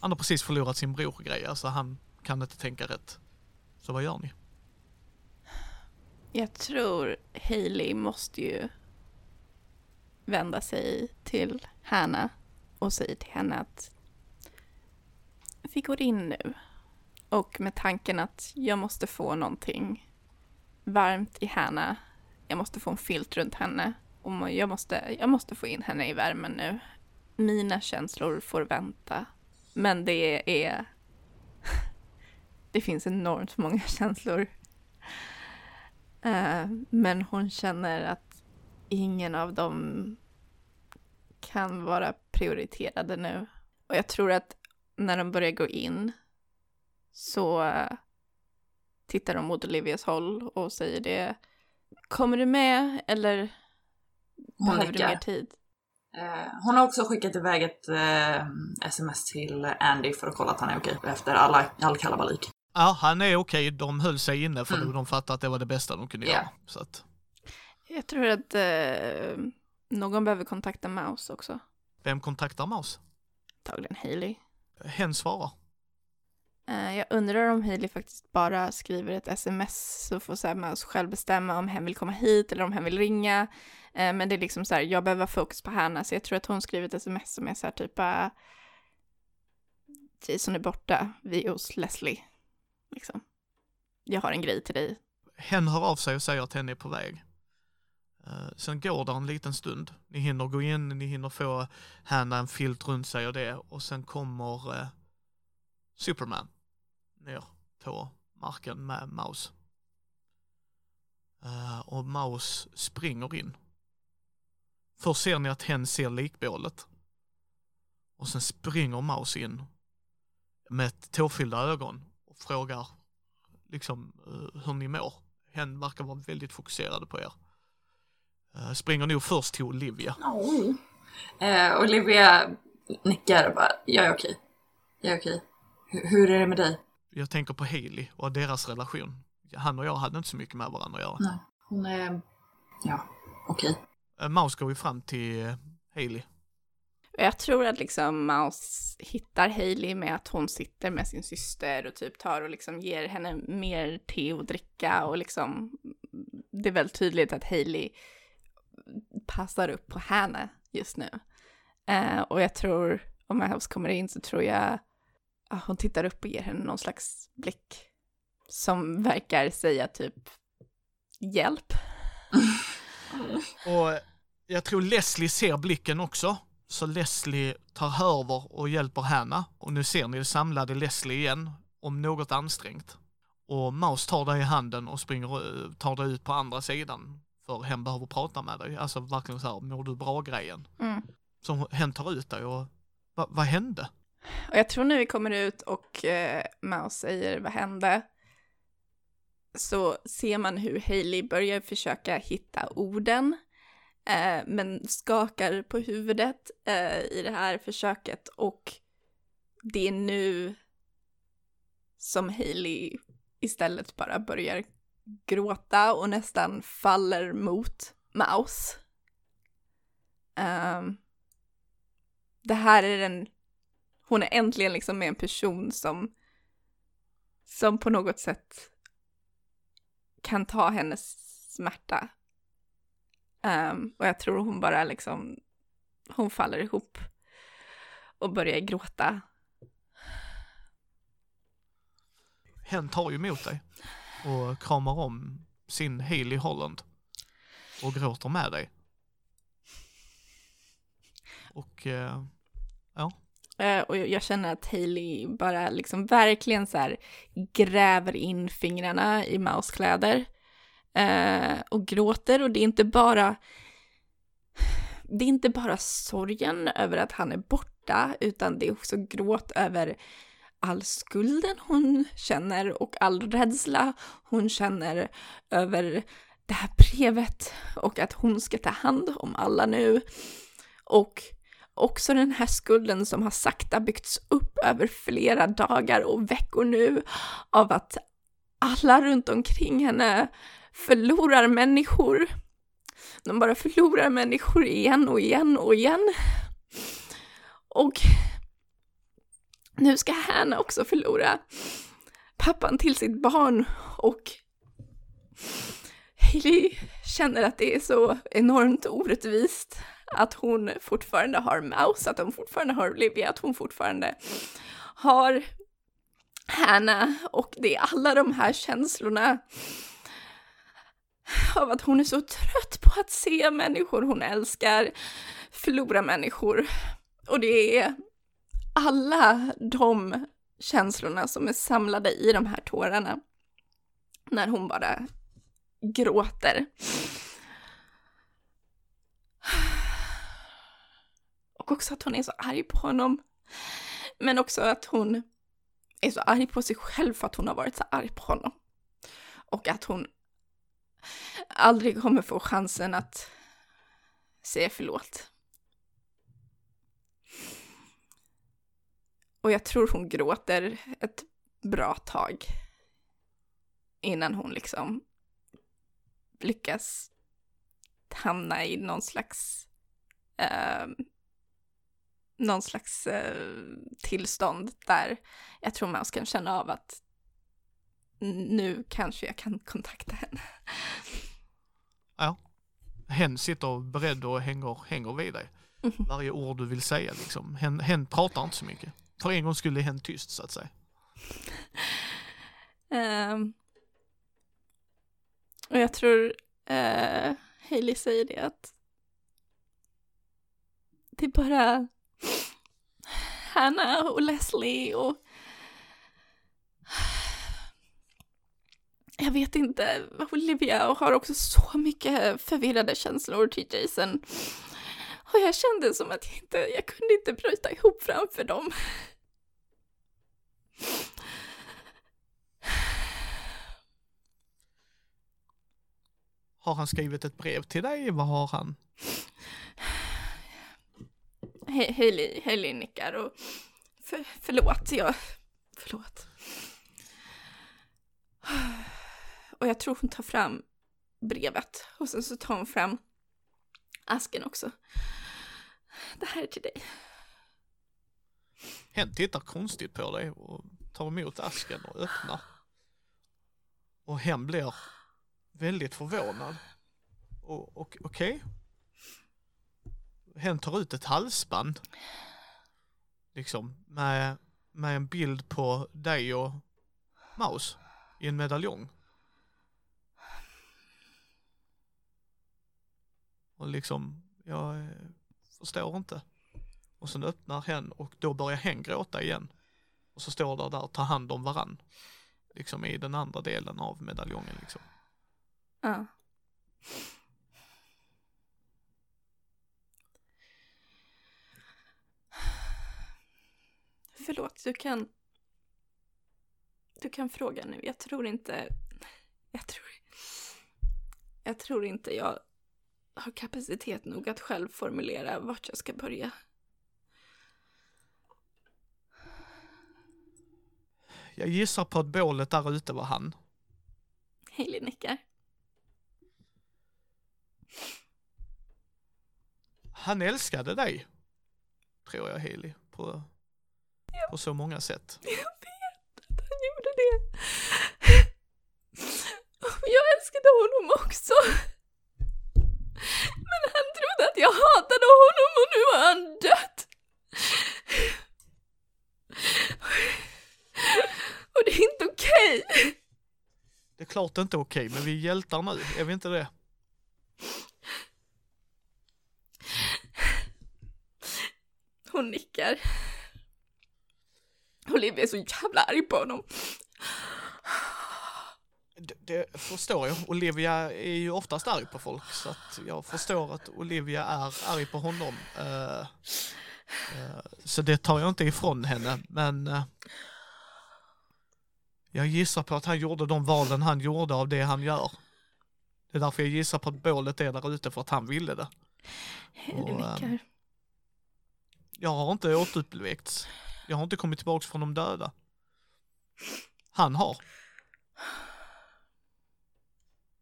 Han har precis förlorat sin bror-grej, alltså han kan inte tänka rätt. Så vad gör ni? Jag tror Hailey måste ju vända sig till Hanna och säga till henne att vi går in nu. Och med tanken att jag måste få någonting varmt i Hanna. Jag måste få en filt runt henne. Och jag måste, jag måste få in henne i värmen nu. Mina känslor får vänta. Men det är... Det finns enormt många känslor Eh, men hon känner att ingen av dem kan vara prioriterade nu. Och jag tror att när de börjar gå in så eh, tittar de mot Olivias håll och säger det. Kommer du med eller behöver du mer tid? Eh, hon har också skickat iväg ett eh, sms till Andy för att kolla att han är okej efter alla, all kalabalik. Ja, han är okej. De höll sig inne för Mm. de fattade att det var det bästa de kunde Ja. göra. Så att, Jag tror att eh, någon behöver kontakta Mouse också. vem kontaktar Maus? Antagligen Hailey. Hen svarar. Eh, jag undrar om Hailey faktiskt bara skriver ett sms så får så själv bestämma om hen vill komma hit eller om hen vill ringa. Eh, men det är liksom så här, jag behöver fokus på henne så jag tror att hon skriver ett sms som är så här typ eh, bara, Jason är borta, vi är hos Leslie. Liksom. Jag har en grej till dig. Hen hör av sig och säger att hen är på väg. Sen går det en liten stund. Ni hinner gå in, ni hinner få Hanna en filt runt sig och det och sen kommer Superman ner på marken med Maus. Eh, och Maus springer in. Först ser ni att hen ser likbålet. Och sen springer Maus in med tårfyllda ögon och frågar liksom eh, hur ni mår. Hen verkar vara väldigt fokuserad på er. Eh, springer nog först till Olivia. Oj. Eh, Olivia nickar och bara, jag är okej. Jag är okej. H hur är det med dig? Jag tänker på Hailey och deras relation. Han och jag hade inte så mycket med varandra att göra. Nej, hon är, ja, okej. Eh, Maus går ju fram till eh, Hailey. Och Jag tror att liksom Mouse hittar Hailey med att hon sitter med sin syster och typ tar och liksom ger henne mer te att dricka och liksom det är väldigt tydligt att Hailey passar upp på henne just nu. Eh, och jag tror, om Mouse kommer in så tror jag hon tittar upp och ger henne någon slags blick som verkar säga typ hjälp. Och jag tror Leslie ser blicken också. Så Leslie tar över och hjälper Hanna. Och nu ser ni det samlade Leslie igen, om något ansträngt. Och Maus tar dig i handen och springer, eh, tar dig ut på andra sidan. För hen behöver prata med dig. Alltså verkligen så här, mår du bra-grejen. Mm. Så hen tar ut dig och, va, vad hände? Och jag tror när vi kommer ut och eh, Mouse säger vad hände så ser man hur Hailey börjar försöka hitta orden eh, men skakar på huvudet eh, i det här försöket och det är nu som Hailey istället bara börjar gråta och nästan faller mot Mouse. Um, det här är den hon är äntligen liksom med en person som som på något sätt kan ta hennes smärta. Um, och jag tror hon bara liksom, hon faller ihop och börjar gråta. Hen tar ju emot dig och kramar om sin Hailey Holland och gråter med dig. Och eh, ja, Eh, och jag- känner att Hailey bara liksom verkligen så här gräver in fingrarna i Maus kläder. Eh, och gråter och det är inte bara det är inte bara sorgen över att han är borta, utan det är också gråt över all skulden hon känner och all rädsla hon känner över det här brevet och att hon ska ta hand om alla nu. Och också den här skulden som har sakta byggts upp över flera dagar och veckor nu av att alla runt omkring henne förlorar människor. De bara förlorar människor igen och igen och igen. Och nu ska Hanna också förlora pappan till sitt barn och Hailey känner att det är så enormt orättvist att hon fortfarande har Mouse, att hon fortfarande har Olivia, att hon fortfarande har Hanna och det är alla de här känslorna av att hon är så trött på att se människor hon älskar förlora människor. Och det är alla de känslorna som är samlade i de här tårarna när hon bara gråter. Och också att hon är så arg på honom. Men också att hon är så arg på sig själv för att hon har varit så arg på honom. Och att hon aldrig kommer få chansen att säga förlåt. Och jag tror hon gråter ett bra tag innan hon liksom lyckas hamna i någon slags eh, någon slags eh, tillstånd där jag tror Maus kan känna av att nu kanske jag kan kontakta henne. Ja. Hen sitter beredd och hänger, hänger vid dig. Mhm. Varje ord du vill säga liksom. Hen, hen pratar inte så mycket. För en gång skulle hen tyst så att säga. Ehm, och jag tror eh, Hailey säger det att det är bara Hanna och Leslie och jag vet inte, Olivia och har också så mycket förvirrade känslor till Jason. Och jag kände som att jag inte, jag kunde inte bryta ihop framför dem. Har han skrivit ett brev till dig? Vad har han? Hailey, Hailey nickar och för, förlåt, jag, förlåt. Och jag tror hon tar fram brevet och sen så tar hon fram asken också. Det här är till dig. Hen tittar konstigt på dig och tar emot asken och öppnar. Och hen blir väldigt förvånad. Och, och okej. Hen tar ut ett halsband. Liksom med, med en bild på dig och Maus i en medaljong. Och liksom, jag eh, förstår inte. Och sen öppnar hen och då börjar hen gråta igen. Och så står det där, och tar hand om varann. Liksom i den andra delen av medaljongen liksom. Ja. Förlåt, du kan... Du kan fråga nu. Jag tror inte... Jag tror... Jag tror inte jag har kapacitet nog att själv formulera vart jag ska börja. Jag gissar på att bålet där ute var han. Hailey nickar. Han älskade dig. Tror jag Haley. På, på så många sätt. Jag vet att han gjorde det. Jag älskade honom också. Men han trodde att jag hatade honom och nu har han dött. Och det är inte okej. Det är klart det inte är okej, men vi är hjältar nu. Är vi inte det? Hon nickar. Olivia är så jävla arg på honom. Det, det förstår jag. Olivia är ju oftast arg på folk, så att jag förstår att Olivia är arg på honom. Eh, eh, så det tar jag inte ifrån henne, men eh, jag gissar på att han gjorde de valen han gjorde av det han gör. Det är därför jag gissar på att bålet är där ute för att han ville det. Och, ehm. Jag har inte återuppväckts. Jag har inte kommit tillbaka från de döda. Han har.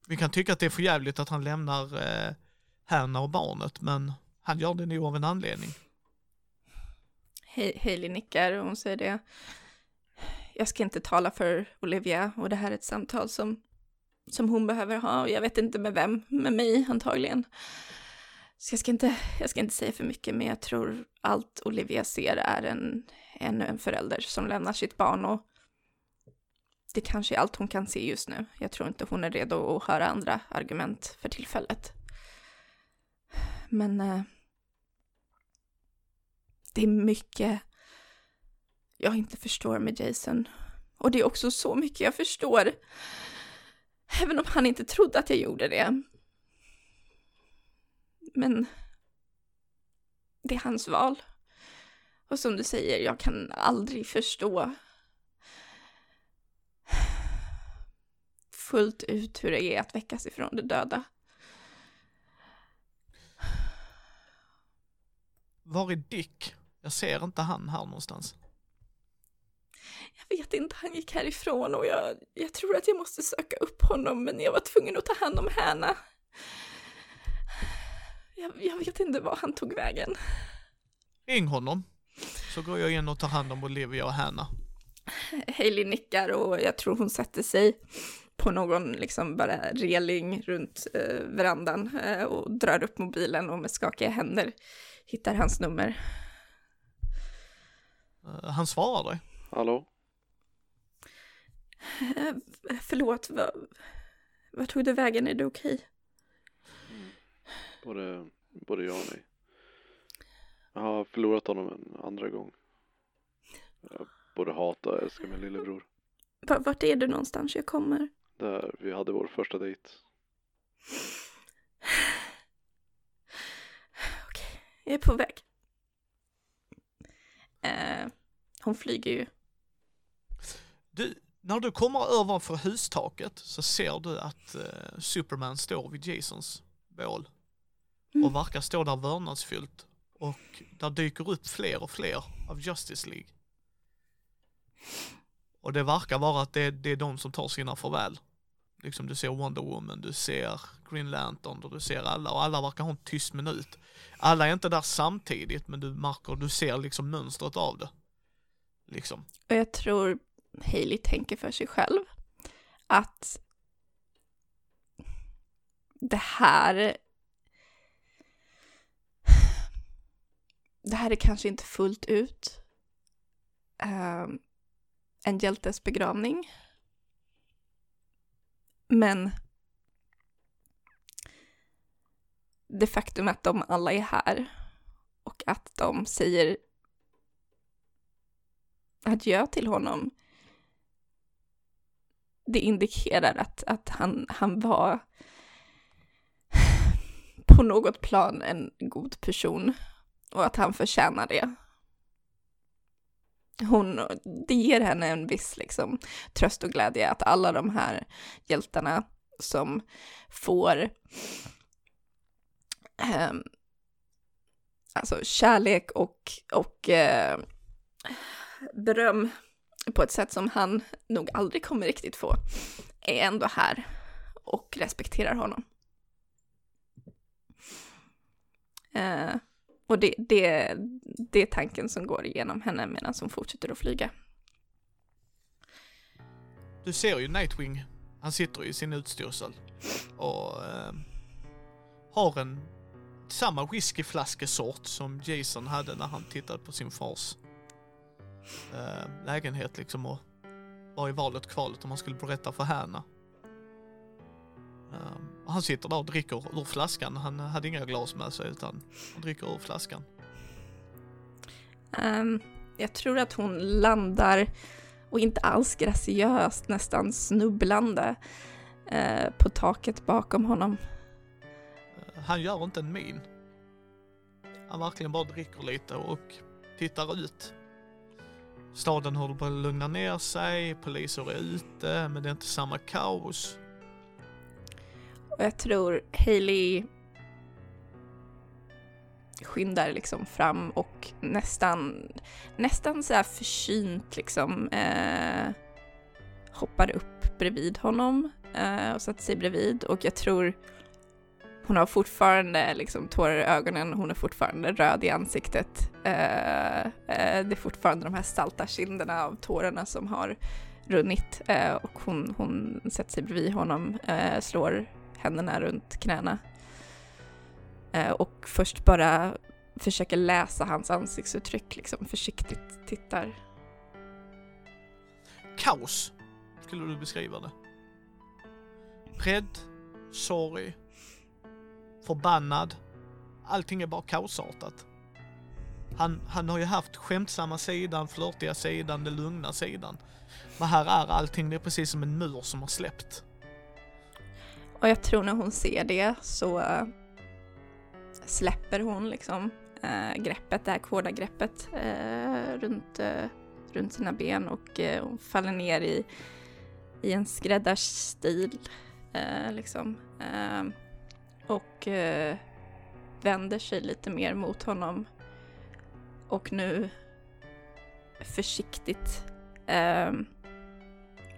Vi kan tycka att det är för jävligt att han lämnar eh, Hanna och barnet, men han gör det nog av en anledning. He- Hailey nickar och hon säger det. Jag ska inte tala för Olivia och det här är ett samtal som, som hon behöver ha och jag vet inte med vem, med mig antagligen. Så jag ska inte, jag ska inte säga för mycket men jag tror allt Olivia ser är en, ännu en förälder som lämnar sitt barn och det kanske är allt hon kan se just nu. Jag tror inte hon är redo att höra andra argument för tillfället. Men eh, det är mycket jag inte förstår med Jason. Och det är också så mycket jag förstår. Även om han inte trodde att jag gjorde det. Men det är hans val. Och som du säger, jag kan aldrig förstå fullt ut hur det är att väckas ifrån de döda. Var är Dick? Jag ser inte han här någonstans. Jag vet inte, han gick härifrån och jag, jag tror att jag måste söka upp honom men jag var tvungen att ta hand om Hanna. Jag, jag vet inte var han tog vägen. ring honom. Så går jag in och tar hand om Olivia och Hanna. Hailey nickar och jag tror hon sätter sig på någon liksom bara reling runt eh, verandan eh, och drar upp mobilen och med skakiga händer hittar hans nummer. Eh, han svarar dig. Hallå? Eh, förlåt, vad, vad tog du vägen? Är du okej? Både, både ja och nej. Jag har förlorat honom en andra gång. Jag både hatar och älskar min lillebror. Va- Vart är du någonstans? Jag kommer. Där vi hade vår första dejt. Okej, jag är på väg. Eh, hon flyger ju. Du, när du kommer ovanför hustaket så ser du att eh, Superman står vid Jasons bål. Och verkar stå där vördnadsfullt. Och där dyker upp fler och fler av Justice League. Och det verkar vara att det, det är de som tar sina farväl. Liksom du ser Wonder Woman, du ser Green Lantern och du ser alla och alla verkar ha en tyst minut. Alla är inte där samtidigt men du märker, du ser liksom mönstret av det. Liksom. Och jag tror Hailey tänker för sig själv att det här det här är kanske inte fullt ut um, en hjältes begravning. Men det faktum att de alla är här och att de säger adjö till honom det indikerar att, att han, han var på något plan en god person och att han förtjänar det. Hon, det ger henne en viss liksom, tröst och glädje att alla de här hjältarna som får eh, alltså kärlek och, och eh, beröm på ett sätt som han nog aldrig kommer riktigt få, är ändå här och respekterar honom. Eh, och det, det, det är tanken som går igenom henne medan hon fortsätter att flyga. Du ser ju Nightwing, han sitter i sin utstyrsel och eh, har en samma whiskyflaskesort som Jason hade när han tittade på sin fars eh, lägenhet liksom och var i valet kvalet om han skulle berätta för Hanna. Eh, han sitter där och dricker ur flaskan, han hade inga glas med sig utan han dricker ur flaskan. Ehm, jag tror att hon landar, och inte alls graciöst, nästan snubblande, eh, på taket bakom honom. Eh, Han gör inte en min. Han verkligen bara dricker lite och tittar ut. Staden håller på att lugna ner sig, poliser är ute, men det är inte samma kaos. Och jag tror Hailey skyndar liksom fram och nästan, nästan så här försynt liksom eh, hoppar upp bredvid honom eh, och sätter sig bredvid och jag tror hon har fortfarande liksom tårar i ögonen, hon är fortfarande röd i ansiktet. Eh, eh, det är fortfarande de här salta kinderna av tårarna som har runnit eh, och hon, hon sätter sig bredvid honom, eh, slår händerna runt knäna. Eh, och först bara försöker läsa hans ansiktsuttryck, liksom försiktigt tittar. Kaos, skulle du beskriva det. Rädd, sorg, förbannad. Allting är bara kaosartat. Han, han har ju haft skämtsamma sidan, flörtiga sidan, den lugna sidan. Men här är allting, det är precis som en mur som har släppt. Och jag tror när hon ser det så eh, släpper hon liksom äh, greppet, det här hårda greppet äh, runt, äh, runt sina ben och hon faller ner i, i en skräddarstil eh, liksom. Ehm, och eh, vänder sig lite mer mot honom och nu försiktigt eh,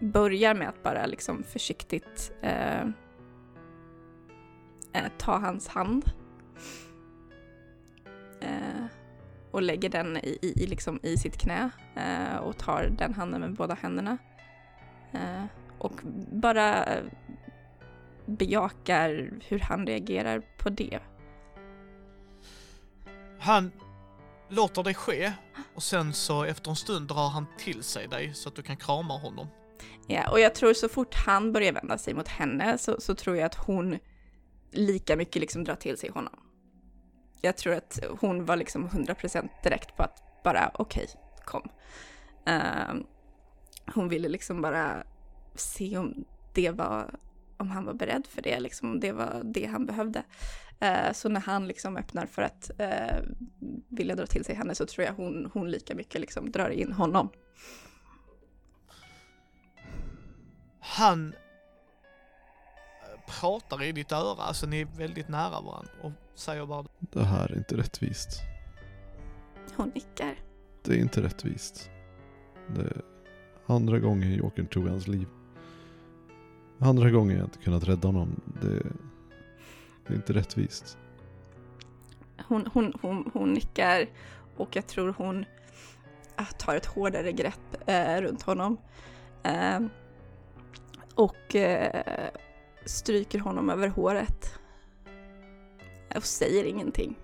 börjar med att bara liksom försiktigt eh, eh, ta hans hand. Eh, och lägger den i, i, liksom i sitt knä eh, och tar den handen med båda händerna. Eh, och bara bejakar hur han reagerar på det. Han låter det ske och sen så efter en stund drar han till sig dig så att du kan krama honom. Ja, och jag tror så fort han börjar vända sig mot henne så, så tror jag att hon lika mycket liksom drar till sig honom. Jag tror att hon var liksom 100% direkt på att bara okej, okay, kom. Uh, hon ville liksom bara se om det var, om han var beredd för det, liksom om det var det han behövde. Uh, så när han liksom öppnar för att uh, vilja dra till sig henne så tror jag hon, hon lika mycket liksom drar in honom. Han pratar i ditt öra, alltså ni är väldigt nära varandra och säger bara Det här är inte rättvist. Hon nickar. Det är inte rättvist. Det är andra gången Jokern tog hans liv. Andra gången jag inte kunnat rädda honom. Det, det är inte rättvist. Hon, hon, hon, hon nickar och jag tror hon ah, tar ett hårdare grepp eh, runt honom. Eh, och eh, stryker honom över håret. Och säger ingenting.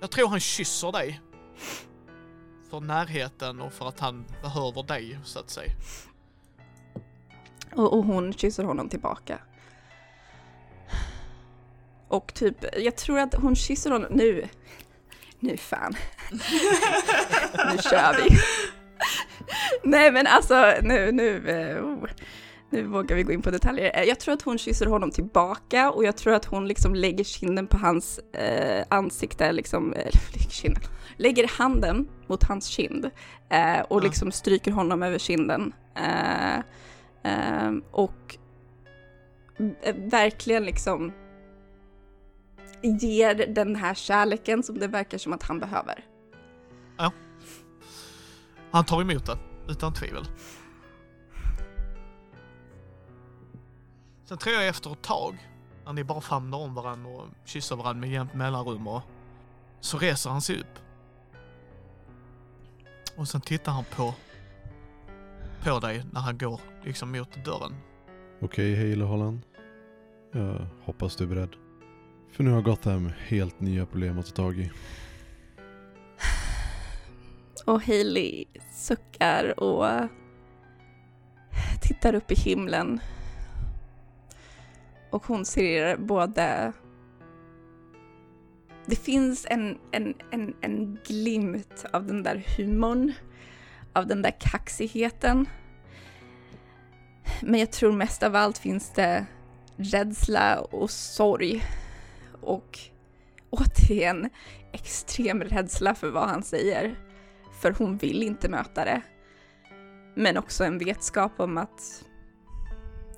Jag tror han kysser dig. För närheten och för att han behöver dig, så att säga. Och, och hon kysser honom tillbaka. Och typ, jag tror att hon kysser honom nu. Nu fan. nu kör vi. Nej men alltså nu, nu, uh, oh. nu vågar vi gå in på detaljer. Eh, jag tror att hon kysser honom tillbaka och jag tror att hon liksom lägger kinden på hans uh, ansikte, liksom, eller lägger, kinden, lägger handen mot hans kind uh, och liksom stryker honom över kinden. Ehm, och eh, verkligen liksom ger den här kärleken som det verkar som att han behöver. Ja. Han tar emot den, utan tvivel. Sen tror jag efter ett tag, när ni bara famnar om varandra och kysser varandra med jämnt mellanrum och så reser han sig upp. Och sen tittar han på, på dig när han går liksom mot dörren. Okej, okay, Hale Holland. Jag hoppas du är beredd. För nu har Gotham helt nya problem att ta tag i. Och Hailey suckar och tittar upp i himlen. Och hon ser både... Det finns en, en, en, en glimt av den där humorn, av den där kaxigheten. Men jag tror mest av allt finns det rädsla och sorg. Och återigen extrem rädsla för vad han säger för hon vill inte möta det. Men också en vetskap om att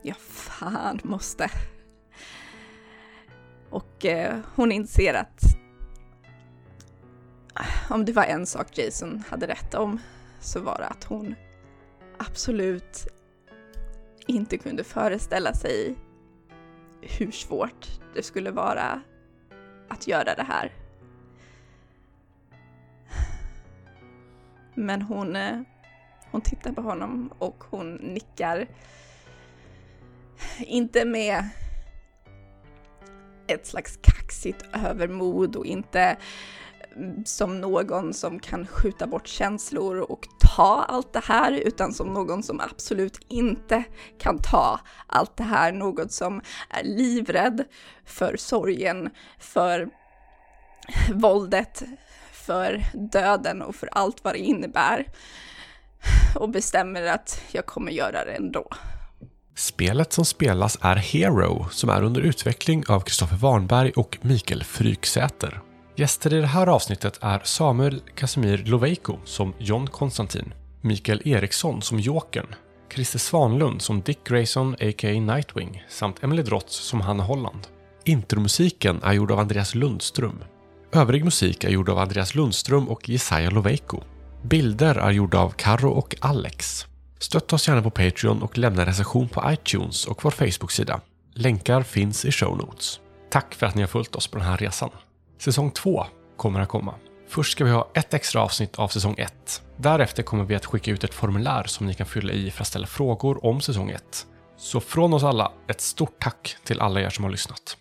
jag fan måste. Och eh, hon inser att om det var en sak Jason hade rätt om så var det att hon absolut inte kunde föreställa sig hur svårt det skulle vara att göra det här. Men hon, eh, hon tittar på honom och hon nickar. Inte med ett slags kaxigt övermod och inte som någon som kan skjuta bort känslor och ta allt det här, utan som någon som absolut inte kan ta allt det här. Något som är livrädd för sorgen, för våldet, för döden och för allt vad det innebär. Och bestämmer att jag kommer göra det ändå. Spelet som spelas är Hero, som är under utveckling av Kristoffer Warnberg och Mikael Fryksäter. Gäster i det här avsnittet är Samuel Casimir Loveiko som John Konstantin, Mikael Eriksson som Jokern, Christer Svanlund som Dick Grayson a.k.a. Nightwing samt Emily Drotz som Hanna Holland. Intromusiken är gjord av Andreas Lundström. Övrig musik är gjord av Andreas Lundström och Jesaja Loveiko. Bilder är gjorda av Karo och Alex. Stötta oss gärna på Patreon och lämna recension på iTunes och vår Facebook-sida. Länkar finns i show notes. Tack för att ni har följt oss på den här resan. Säsong 2 kommer att komma. Först ska vi ha ett extra avsnitt av säsong 1. Därefter kommer vi att skicka ut ett formulär som ni kan fylla i för att ställa frågor om säsong 1. Så från oss alla, ett stort tack till alla er som har lyssnat.